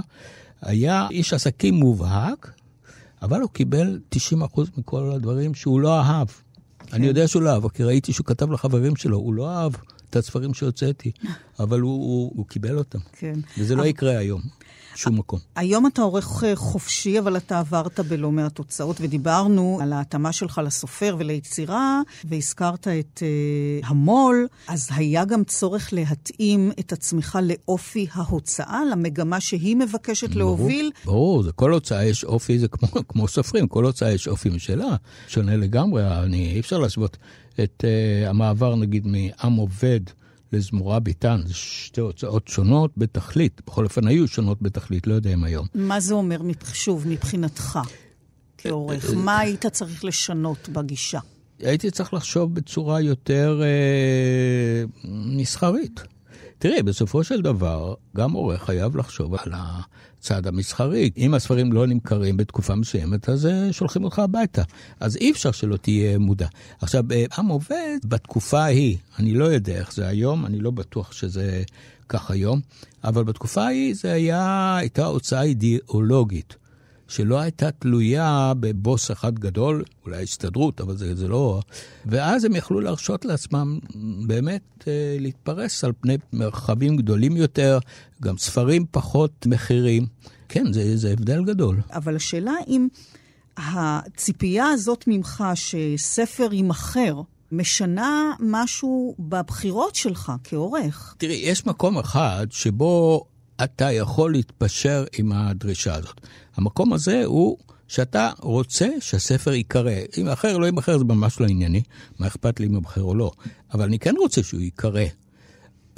היה איש עסקים מובהק, אבל הוא קיבל 90% מכל הדברים שהוא לא אהב. כן. אני יודע שהוא לא אהב, כי ראיתי שהוא כתב לחברים שלו, הוא לא אהב את הספרים שהוצאתי, אבל הוא, הוא, הוא קיבל אותם. כן. וזה לא יקרה היום. שום מקום. היום אתה עורך אה, חופשי, אבל אתה עברת בלא מעט תוצאות, ודיברנו על ההתאמה שלך לסופר וליצירה, והזכרת את uh, המו"ל, אז היה גם צורך להתאים את עצמך לאופי ההוצאה, למגמה שהיא מבקשת ברור, להוביל. ברור, זה כל הוצאה יש אופי, זה כמו, כמו סופרים, כל הוצאה יש אופי משלה, שונה לגמרי, אני, אי אפשר להשוות את uh, המעבר נגיד מעם עובד. לזמורה ביטן. זה שתי הוצאות שונות בתכלית. בכל אופן היו שונות בתכלית, לא יודע אם היום. מה זה אומר, שוב, מבחינתך, כעורך? מה היית צריך לשנות בגישה? הייתי צריך לחשוב בצורה יותר אה, מסחרית. תראי, בסופו של דבר, גם עורך חייב לחשוב על הצד המסחרי. אם הספרים לא נמכרים בתקופה מסוימת, אז אה, שולחים אותך הביתה. אז אי אפשר שלא תהיה מודע. עכשיו, עם עובד, בתקופה ההיא, אני לא יודע איך זה היום, אני לא בטוח שזה כך היום, אבל בתקופה ההיא זה היה, הייתה הוצאה אידיאולוגית. שלא הייתה תלויה בבוס אחד גדול, אולי הסתדרות, אבל זה, זה לא... ואז הם יכלו להרשות לעצמם באמת אה, להתפרס על פני מרחבים גדולים יותר, גם ספרים פחות מחירים. כן, זה, זה הבדל גדול. אבל השאלה אם הציפייה הזאת ממך שספר יימכר, משנה משהו בבחירות שלך כעורך. תראי, יש מקום אחד שבו אתה יכול להתפשר עם הדרישה הזאת. המקום הזה הוא שאתה רוצה שהספר ייקרא. אם אחר לא יימכר זה ממש לא ענייני, מה אכפת לי אם ימכר או לא, אבל אני כן רוצה שהוא ייקרא.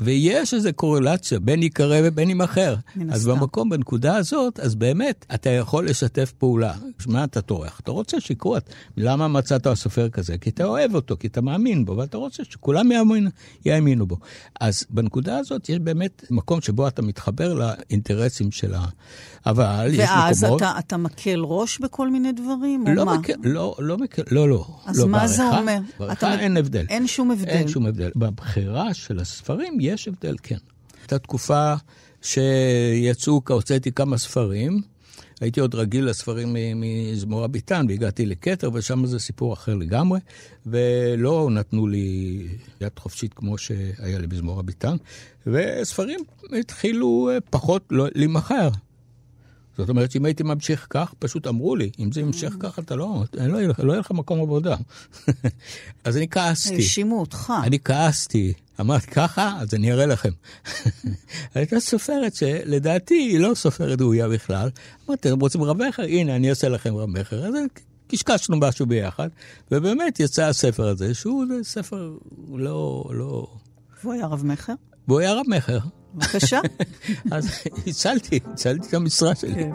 ויש איזו קורלציה בין ייקרא ובין יימכר. אז במקום, בנקודה הזאת, אז באמת, אתה יכול לשתף פעולה. מה אתה טורח? אתה רוצה שיקרו. למה מצאת סופר כזה? כי אתה אוהב אותו, כי אתה מאמין בו, ואתה רוצה שכולם יאמין, יאמינו בו. אז בנקודה הזאת יש באמת מקום שבו אתה מתחבר לאינטרסים של ה... אבל יש מקומות... ואז אתה, אתה מקל ראש בכל מיני דברים, לא או מה? מקל, לא, לא מקל, לא, לא. אז לא, מה בעריכה, זה אומר? בעריכה אתה- אין הבדל. אין שום הבדל. אין שום הבדל. בבחירה של הספרים יש הבדל, כן. הייתה תקופה שיצאו, הוצאתי כמה ספרים. הייתי עוד רגיל לספרים מזמורה ביטן, והגעתי לכתר, ושם זה סיפור אחר לגמרי, ולא נתנו לי יד חופשית כמו שהיה לי בזמורה ביטן, וספרים התחילו אה, פחות לא- להימכר. זאת אומרת שאם הייתי ממשיך כך, פשוט אמרו לי, אם זה יימשך ככה, אתה לא, לא לך- לא יהיה לך מקום עבודה. אז אני כעסתי. האשימו אותך. אני כעסתי. אמרת ככה, אז אני אראה לכם. הייתה סופרת שלדעתי היא לא סופרת ראויה בכלל. אמרתי, אתם רוצים רב מכר? הנה, אני אעשה לכם רב מכר. אז קשקשנו משהו ביחד, ובאמת יצא הספר הזה, שהוא ספר לא... לא... והוא היה רב-מכר? והוא היה רב מכר. בבקשה. אז הצלתי, הצלתי את המשרה שלי. כן.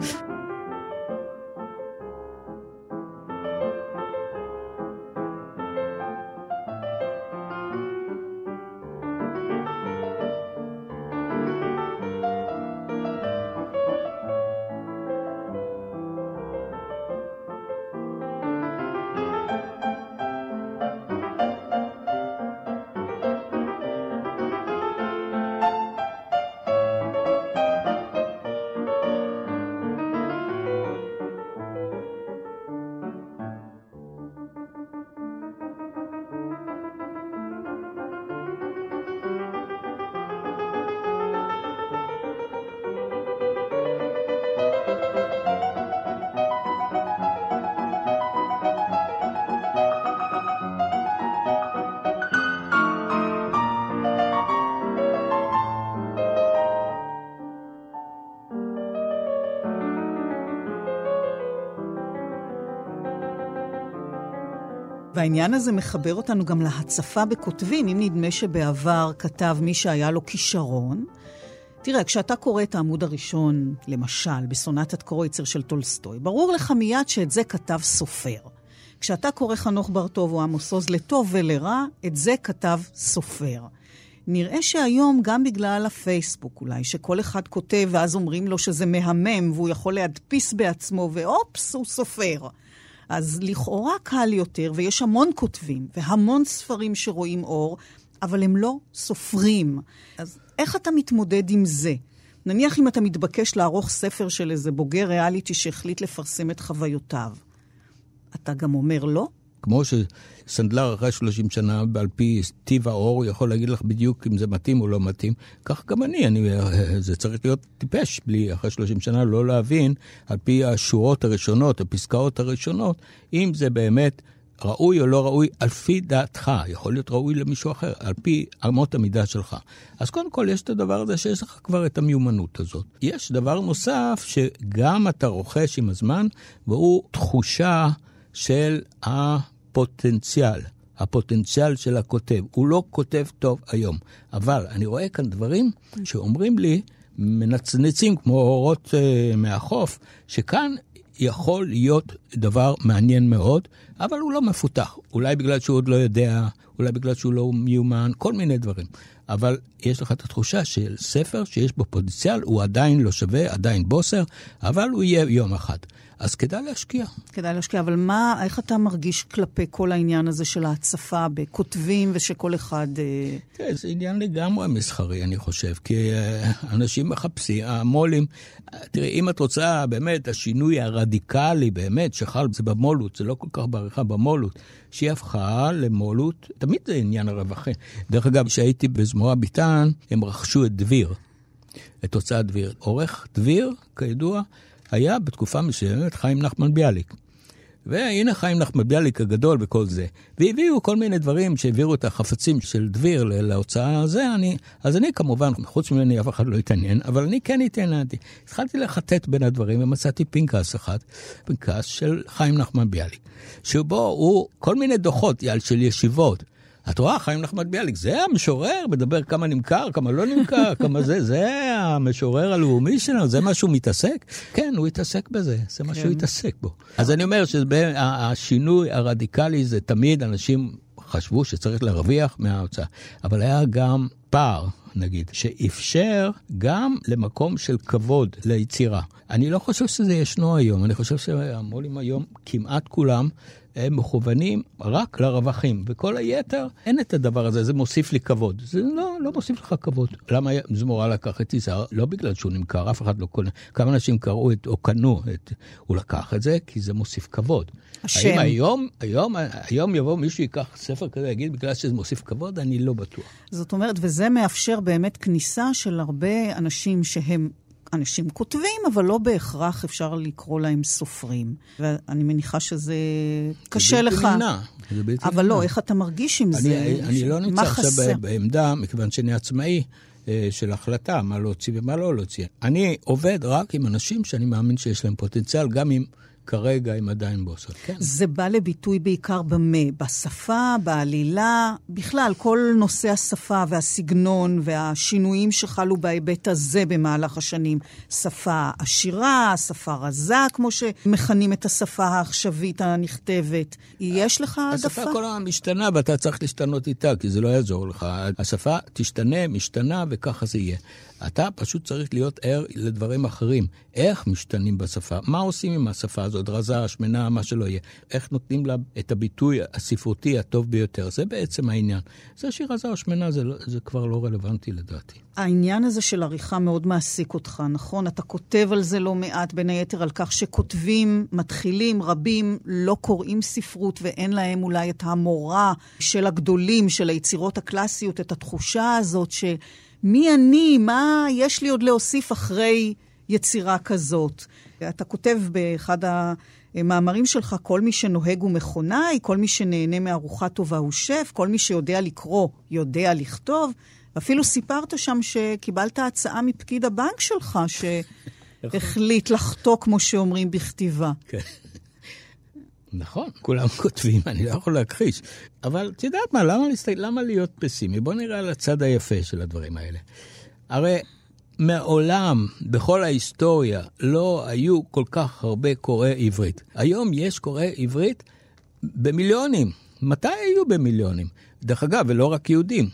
והעניין הזה מחבר אותנו גם להצפה בכותבים. אם נדמה שבעבר כתב מי שהיה לו כישרון, תראה, כשאתה קורא את העמוד הראשון, למשל, בסונטת קרויצר של טולסטוי, ברור לך מיד שאת זה כתב סופר. כשאתה קורא חנוך ברטוב או עמוס עוז לטוב ולרע, את זה כתב סופר. נראה שהיום, גם בגלל הפייסבוק אולי, שכל אחד כותב ואז אומרים לו שזה מהמם והוא יכול להדפיס בעצמו, ואופס, הוא סופר. אז לכאורה קל יותר, ויש המון כותבים והמון ספרים שרואים אור, אבל הם לא סופרים. אז איך אתה מתמודד עם זה? נניח אם אתה מתבקש לערוך ספר של איזה בוגר ריאליטי שהחליט לפרסם את חוויותיו, אתה גם אומר לא? כמו שסנדלר אחרי 30 שנה, על פי טיב האור, יכול להגיד לך בדיוק אם זה מתאים או לא מתאים. כך גם אני, אני, זה צריך להיות טיפש בלי אחרי 30 שנה לא להבין, על פי השורות הראשונות, הפסקאות הראשונות, אם זה באמת ראוי או לא ראוי, על פי דעתך, יכול להיות ראוי למישהו אחר, על פי אמות המידה שלך. אז קודם כל יש את הדבר הזה שיש לך כבר את המיומנות הזאת. יש דבר נוסף שגם אתה רוכש עם הזמן, והוא תחושה של הפוטנציאל. הפוטנציאל של הכותב. הוא לא כותב טוב היום, אבל אני רואה כאן דברים שאומרים לי, מנצנצים כמו אורות uh, מהחוף, שכאן יכול להיות דבר מעניין מאוד, אבל הוא לא מפותח. אולי בגלל שהוא עוד לא יודע, אולי בגלל שהוא לא מיומן, כל מיני דברים. אבל יש לך את התחושה של ספר שיש בו פוטנציאל, הוא עדיין לא שווה, עדיין בוסר, אבל הוא יהיה יום אחד. אז כדאי להשקיע. כדאי להשקיע, אבל מה, איך אתה מרגיש כלפי כל העניין הזה של ההצפה בכותבים ושכל אחד... אה, כן, זה עניין לגמרי מסחרי, אני חושב, כי אה, אנשים מחפשים, המו"לים, תראי, אם את רוצה באמת, השינוי הרדיקלי באמת שחל, זה במו"לות, זה לא כל כך בעריכה במו"לות, שהיא הפכה למו"לות, תמיד זה עניין הרווחי. דרך אגב, כשהייתי בזמורה ביטן, הם רכשו את דביר, את הוצאת דביר. עורך דביר, כידוע, היה בתקופה מסוימת חיים נחמן ביאליק. והנה חיים נחמן ביאליק הגדול וכל זה. והביאו כל מיני דברים שהעבירו את החפצים של דביר להוצאה הזה, אני, אז אני כמובן, חוץ ממני אף אחד לא התעניין, אבל אני כן התעניינתי. התחלתי לחטט בין הדברים ומצאתי פנקס אחד, פנקס של חיים נחמן ביאליק, שבו הוא כל מיני דוחות של ישיבות. את רואה, חיים נחמן ביאליק, זה המשורר, מדבר כמה נמכר, כמה לא נמכר, כמה זה, זה המשורר הלאומי שלנו, זה מה שהוא מתעסק? כן, הוא התעסק בזה, זה מה שהוא כן. התעסק בו. אז אני אומר שהשינוי הרדיקלי זה תמיד אנשים חשבו שצריך להרוויח מההוצאה, אבל היה גם פער, נגיד, שאפשר גם למקום של כבוד ליצירה. אני לא חושב שזה ישנו היום, אני חושב שהמו"לים היום, כמעט כולם, הם מכוונים רק לרווחים, וכל היתר, אין את הדבר הזה, זה מוסיף לי כבוד. זה לא, לא מוסיף לך כבוד. למה זמורה לקח את יזהר? לא בגלל שהוא נמכר, אף אחד לא קונה. כמה אנשים קראו את, או קנו את, הוא לקח את זה כי זה מוסיף כבוד. השם. האם היום, היום, היום יבוא מישהו ייקח ספר כזה, יגיד בגלל שזה מוסיף כבוד? אני לא בטוח. זאת אומרת, וזה מאפשר באמת כניסה של הרבה אנשים שהם אנשים כותבים, אבל לא בהכרח אפשר לקרוא להם סופרים. ואני מניחה שזה קשה זה בלתי לך. נמנע. זה בלתי אבל נמנע. לא, איך אתה מרגיש עם אני, זה? אני לא מה נמצא חסר? עכשיו בעמדה, מכיוון שאני עצמאי, אה, של החלטה מה להוציא ומה לא להוציא. אני עובד רק עם אנשים שאני מאמין שיש להם פוטנציאל, גם אם כרגע הם עדיין בוסר. כן. זה בא לביטוי בעיקר במה? בשפה, בעלילה, בכלל, כל נושא השפה והסגנון והשינויים שחלו בהיבט הזה במהלך השנים. שפה עשירה, שפה רזה, כמו שמכנים את השפה העכשווית הנכתבת. יש לך העדפה? השפה כל הזמן משתנה ואתה צריך להשתנות איתה, כי זה לא יעזור לך. השפה תשתנה, משתנה, וככה זה יהיה. אתה פשוט צריך להיות ער לדברים אחרים. איך משתנים בשפה? מה עושים עם השפה הזאת? רזה, שמנה, מה שלא יהיה. איך נותנים לה את הביטוי הספרותי הטוב ביותר? זה בעצם העניין. זה שהיא רזה או שמנה, זה, לא, זה כבר לא רלוונטי לדעתי. העניין הזה של עריכה מאוד מעסיק אותך, נכון? אתה כותב על זה לא מעט, בין היתר על כך שכותבים, מתחילים, רבים, לא קוראים ספרות ואין להם אולי את המורא של הגדולים, של היצירות הקלאסיות, את התחושה הזאת שמי אני, מה יש לי עוד להוסיף אחרי יצירה כזאת. אתה כותב באחד המאמרים שלך, כל מי שנוהג הוא מכונאי, כל מי שנהנה מארוחה טובה הוא שף, כל מי שיודע לקרוא יודע לכתוב. ואפילו סיפרת שם שקיבלת הצעה מפקיד הבנק שלך, שהחליט לחטוא, כמו שאומרים, בכתיבה. כן. נכון, כולם כותבים, אני לא יכול להכחיש. אבל את יודעת מה, למה, להסת... למה להיות פסימי? בוא נראה על הצד היפה של הדברים האלה. הרי מעולם, בכל ההיסטוריה, לא היו כל כך הרבה קוראי עברית. היום יש קוראי עברית במיליונים. מתי היו במיליונים? דרך אגב, ולא רק יהודים.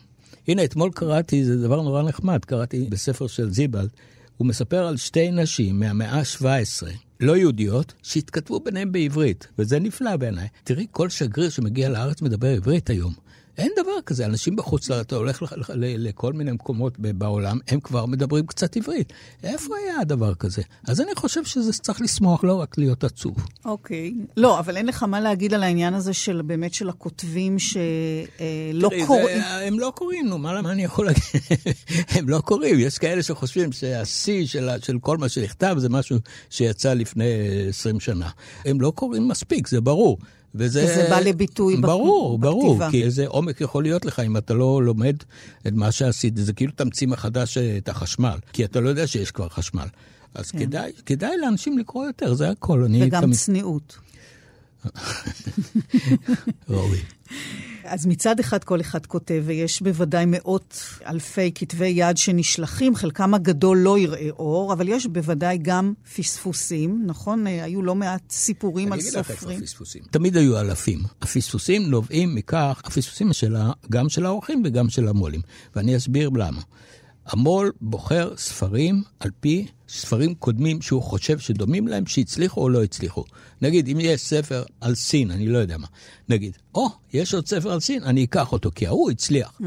הנה, אתמול קראתי, זה דבר נורא נחמד, קראתי בספר של זיבלד, הוא מספר על שתי נשים מהמאה ה-17, לא יהודיות, שהתכתבו ביניהם בעברית, וזה נפלא בעיניי. תראי, כל שגריר שמגיע לארץ מדבר עברית היום. אין דבר כזה, אנשים בחוץ לארץ, אתה הולך לח- ל- לכל מיני מקומות בעולם, הם כבר מדברים קצת עברית. איפה היה הדבר כזה? אז אני חושב שזה צריך לשמוח, לא רק להיות עצוב. אוקיי. לא, אבל אין לך מה להגיד על העניין הזה של באמת של הכותבים שלא תראי, קוראים. זה, הם לא קוראים, נו, מה, מה אני יכול להגיד? הם לא קוראים. יש כאלה שחושבים שהשיא של, של כל מה שנכתב זה משהו שיצא לפני 20 שנה. הם לא קוראים מספיק, זה ברור. וזה, וזה בא לביטוי ברור, ברור, בכתיבה. כי איזה עומק יכול להיות לך אם אתה לא לומד את מה שעשית. זה כאילו תמציא מחדש את החשמל, כי אתה לא יודע שיש כבר חשמל. אז כן. כדאי, כדאי לאנשים לקרוא יותר, זה הכל. וגם תמיד... צניעות. ראוי. אז מצד אחד כל אחד כותב, ויש בוודאי מאות אלפי כתבי יד שנשלחים, חלקם הגדול לא יראה אור, אבל יש בוודאי גם פספוסים, נכון? אה, היו לא מעט סיפורים על סופרים. אני אגיד. תמיד היו אלפים. הפספוסים נובעים מכך, הפספוסים שלה, גם של האורחים וגם של המו"לים, ואני אסביר למה. המו"ל בוחר ספרים על פי ספרים קודמים שהוא חושב שדומים להם, שהצליחו או לא הצליחו. נגיד, אם יש ספר על סין, אני לא יודע מה, נגיד, או, oh, יש עוד ספר על סין, אני אקח אותו, כי ההוא הצליח. Mm.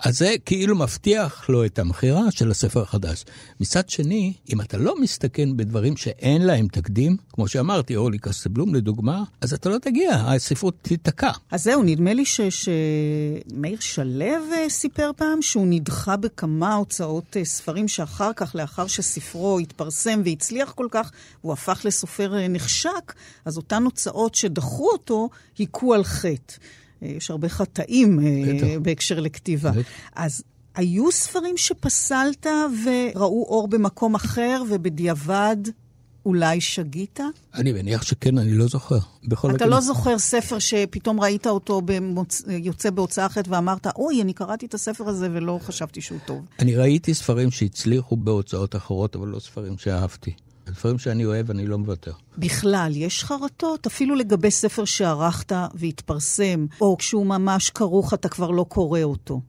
אז זה כאילו מבטיח לו את המכירה של הספר החדש. מצד שני, אם אתה לא מסתכן בדברים שאין להם תקדים, כמו שאמרתי, אורלי קסטבלום לדוגמה, אז אתה לא תגיע, הספרות תיתקע. אז זהו, נדמה לי שמאיר שלו אה, סיפר פעם שהוא נדחה בכמה הוצאות אה, ספרים שאחר כך, לאחר שספרו התפרסם והצליח כל כך, הוא הפך לסופר אה, נחשק, אז אותן הוצאות שדחו אותו, היכו על חטא. יש הרבה חטאים אה, בהקשר לכתיבה. אז היו ספרים שפסלת וראו אור במקום אחר, ובדיעבד אולי שגית? אני מניח שכן, אני לא זוכר. אתה. לא זוכר ספר שפתאום ראית אותו במוצ... יוצא בהוצאה אחרת ואמרת, אוי, אני קראתי את הספר הזה ולא חשבתי שהוא טוב. אני ראיתי ספרים שהצליחו בהוצאות אחרות, אבל לא ספרים שאהבתי. דברים שאני אוהב, אני לא מוותר. בכלל, יש חרטות? אפילו לגבי ספר שערכת והתפרסם, או כשהוא ממש כרוך, אתה כבר לא קורא אותו.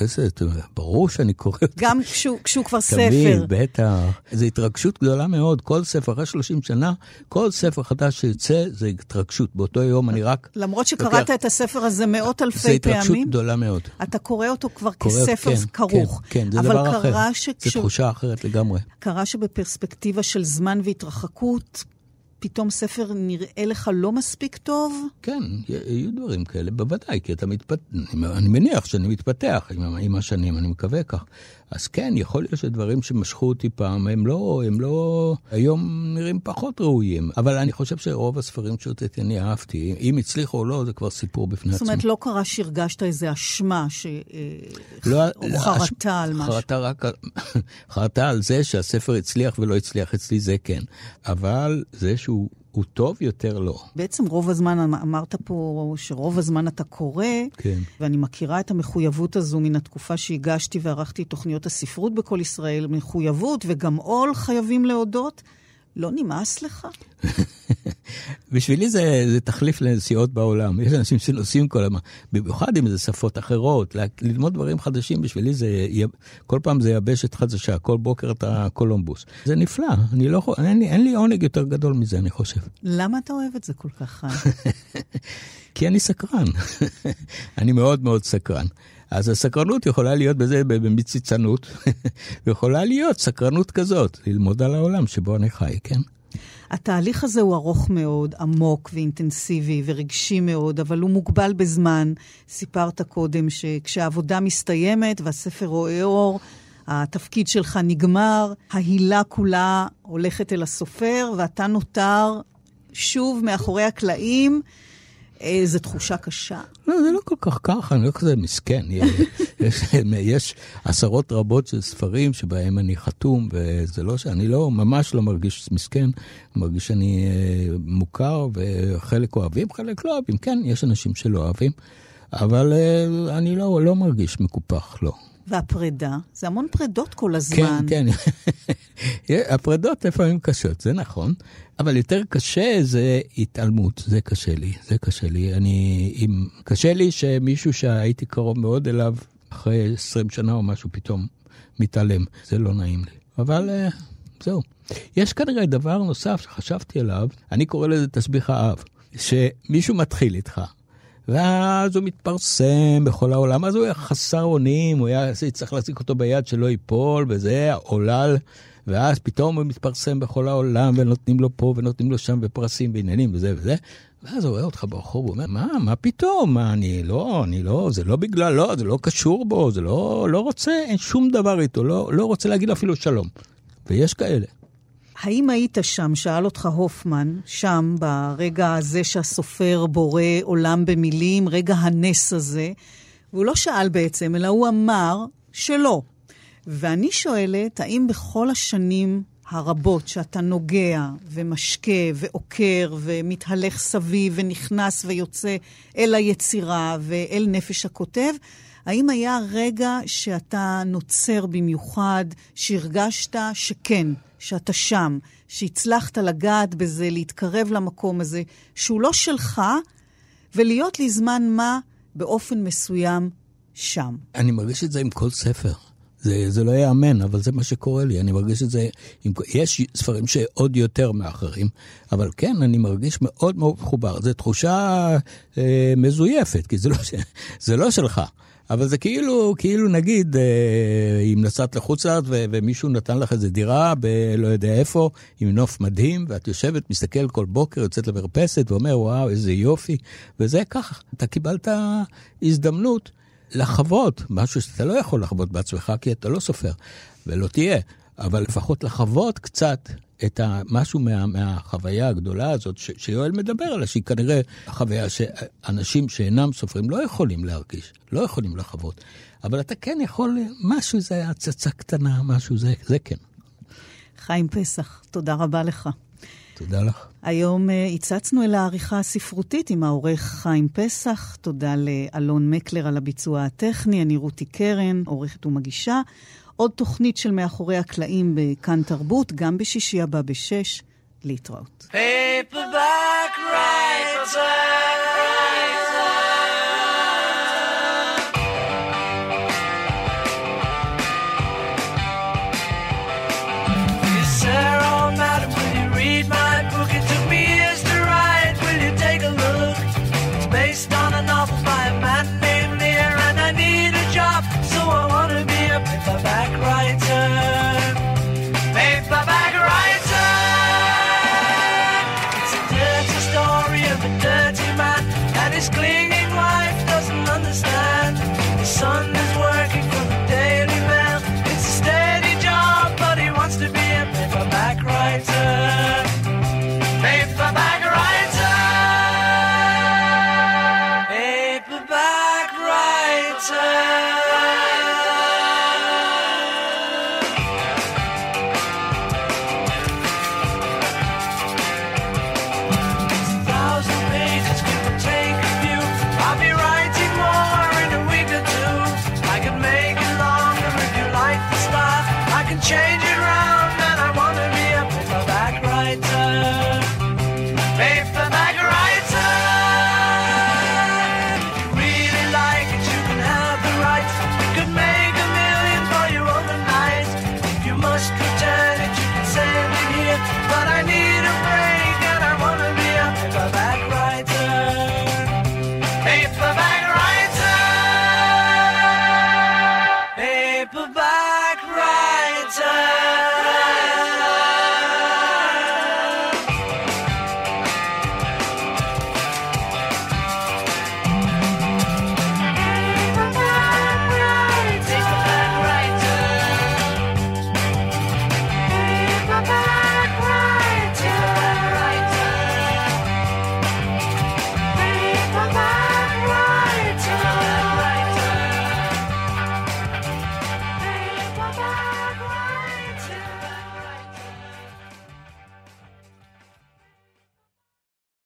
איזה, ברור שאני קורא אותו. גם כשהוא, כשהוא כבר תמיד, ספר. תמיד, בטח. זו התרגשות גדולה מאוד. כל ספר, אחרי 30 שנה, כל ספר חדש שיוצא זה התרגשות. באותו יום אני רק... למרות שקראת לוקח... את הספר הזה מאות אלפי פעמים. זה התרגשות גדולה מאוד. אתה קורא אותו כבר קורא, כספר כן, כרוך. כן, כן, זה דבר אחר. שכש... זו תחושה אחרת לגמרי. קרה שבפרספקטיבה של זמן והתרחקות, פתאום ספר נראה לך לא מספיק טוב? כן, יהיו דברים כאלה, בוודאי, כי אתה מתפתח, אני מניח שאני מתפתח עם, השנים, אני מקווה כך. אז כן, יכול להיות שדברים שמשכו אותי פעם, הם לא, הם לא, היום נראים פחות ראויים. אבל אני חושב שרוב הספרים שהוצאתי אני אהבתי. אם הצליחו או לא, זה כבר סיפור בפני עצמו. זאת אומרת, לא קרה שהרגשת איזו אשמה, ש... לא, או לא, חרטה על משהו. חרטה רק, חרטה על זה שהספר הצליח ולא הצליח אצלי, זה כן. אבל זה שהוא הוא טוב יותר לא. בעצם רוב הזמן, אמ- אמרת פה שרוב הזמן אתה קורא, כן. ואני מכירה את המחויבות הזו מן התקופה שהגשתי וערכתי תוכניות הספרות בכל ישראל, מחויבות וגם עול, חייבים להודות. לא נמאס לך? בשבילי זה, זה תחליף לנסיעות בעולם. יש אנשים שנוסעים כל הזמן, במיוחד אם זה שפות אחרות, ללמוד דברים חדשים, בשבילי זה, כל פעם זה יבשת חדשה, כל בוקר אתה קולומבוס. זה נפלא, אני לא, אין, אין לי עונג יותר גדול מזה, אני חושב. למה אתה אוהב את זה כל כך? כי אני סקרן. אני מאוד מאוד סקרן. אז הסקרנות יכולה להיות בזה במציצנות, ויכולה להיות סקרנות כזאת, ללמוד על העולם שבו אני חי, כן? התהליך הזה הוא ארוך מאוד, עמוק ואינטנסיבי ורגשי מאוד, אבל הוא מוגבל בזמן. סיפרת קודם שכשהעבודה מסתיימת והספר רואה אור, התפקיד שלך נגמר, ההילה כולה הולכת אל הסופר, ואתה נותר שוב מאחורי הקלעים. איזו תחושה קשה. לא, זה לא כל כך ככה, אני לא כזה מסכן. יש, יש עשרות רבות של ספרים שבהם אני חתום, וזה לא שאני לא, ממש לא מרגיש מסכן, מרגיש שאני אה, מוכר, וחלק אוהבים, חלק לא אוהבים. כן, יש אנשים שלא אוהבים, אבל אה, אני לא, לא מרגיש מקופח, לא. והפרידה, זה המון פרידות כל הזמן. כן, כן. הפרידות לפעמים קשות, זה נכון, אבל יותר קשה זה התעלמות, זה קשה לי, זה קשה לי. אני, אם, קשה לי שמישהו שהייתי קרוב מאוד אליו, אחרי 20 שנה או משהו, פתאום מתעלם. זה לא נעים לי. אבל uh, זהו. יש כנראה דבר נוסף שחשבתי עליו, אני קורא לזה תסביך האב. שמישהו מתחיל איתך, ואז הוא מתפרסם בכל העולם, אז הוא היה חסר אונים, הוא היה צריך להחזיק אותו ביד שלא ייפול, וזה עולל, ואז פתאום הוא מתפרסם בכל העולם, ונותנים לו פה ונותנים לו שם, ופרסים ועניינים וזה וזה. ואז הוא רואה אותך ברחוב, הוא אומר, מה, מה פתאום? מה, אני לא, אני לא, זה לא בגלל, לא, זה לא קשור בו, זה לא, לא רוצה, אין שום דבר איתו, לא, לא רוצה להגיד אפילו שלום. ויש כאלה. האם היית שם, שאל אותך הופמן, שם, ברגע הזה שהסופר בורא עולם במילים, רגע הנס הזה, והוא לא שאל בעצם, אלא הוא אמר שלא. ואני שואלת, האם בכל השנים הרבות שאתה נוגע ומשקה ועוקר ומתהלך סביב ונכנס ויוצא אל היצירה ואל נפש הכותב, האם היה רגע שאתה נוצר במיוחד, שהרגשת שכן, שאתה שם, שהצלחת לגעת בזה, להתקרב למקום הזה, שהוא לא שלך, ולהיות לזמן מה באופן מסוים שם? אני מרגיש את זה עם כל ספר. זה, זה לא ייאמן, אבל זה מה שקורה לי. אני מרגיש את זה, עם, יש ספרים שעוד יותר מאחרים, אבל כן, אני מרגיש מאוד מאוד מחובר. זו תחושה אה, מזויפת, כי זה לא, זה לא שלך. אבל זה כאילו, כאילו נגיד, אה, אם נסעת לחוץ לארץ ומישהו נתן לך איזה דירה בלא יודע איפה, עם נוף מדהים, ואת יושבת, מסתכל כל בוקר, יוצאת למרפסת ואומר, וואו, איזה יופי, וזה ככה. אתה קיבלת הזדמנות לחוות משהו שאתה לא יכול לחוות בעצמך, כי אתה לא סופר, ולא תהיה, אבל לפחות לחוות קצת את משהו מה, מהחוויה הגדולה הזאת ש, שיואל מדבר עליה, שהיא כנראה חוויה שאנשים שאינם סופרים לא יכולים להרגיש, לא יכולים לחוות. אבל אתה כן יכול, משהו זה הצצה קטנה, משהו זה, זה כן. חיים פסח, תודה רבה לך. תודה לך. היום אה, הצצנו אל העריכה הספרותית עם העורך חיים פסח. תודה לאלון מקלר על הביצוע הטכני, אני רותי קרן, עורכת ומגישה. עוד תוכנית של מאחורי הקלעים בכאן תרבות, גם בשישי הבא בשש. להתראות. Paperback is clear.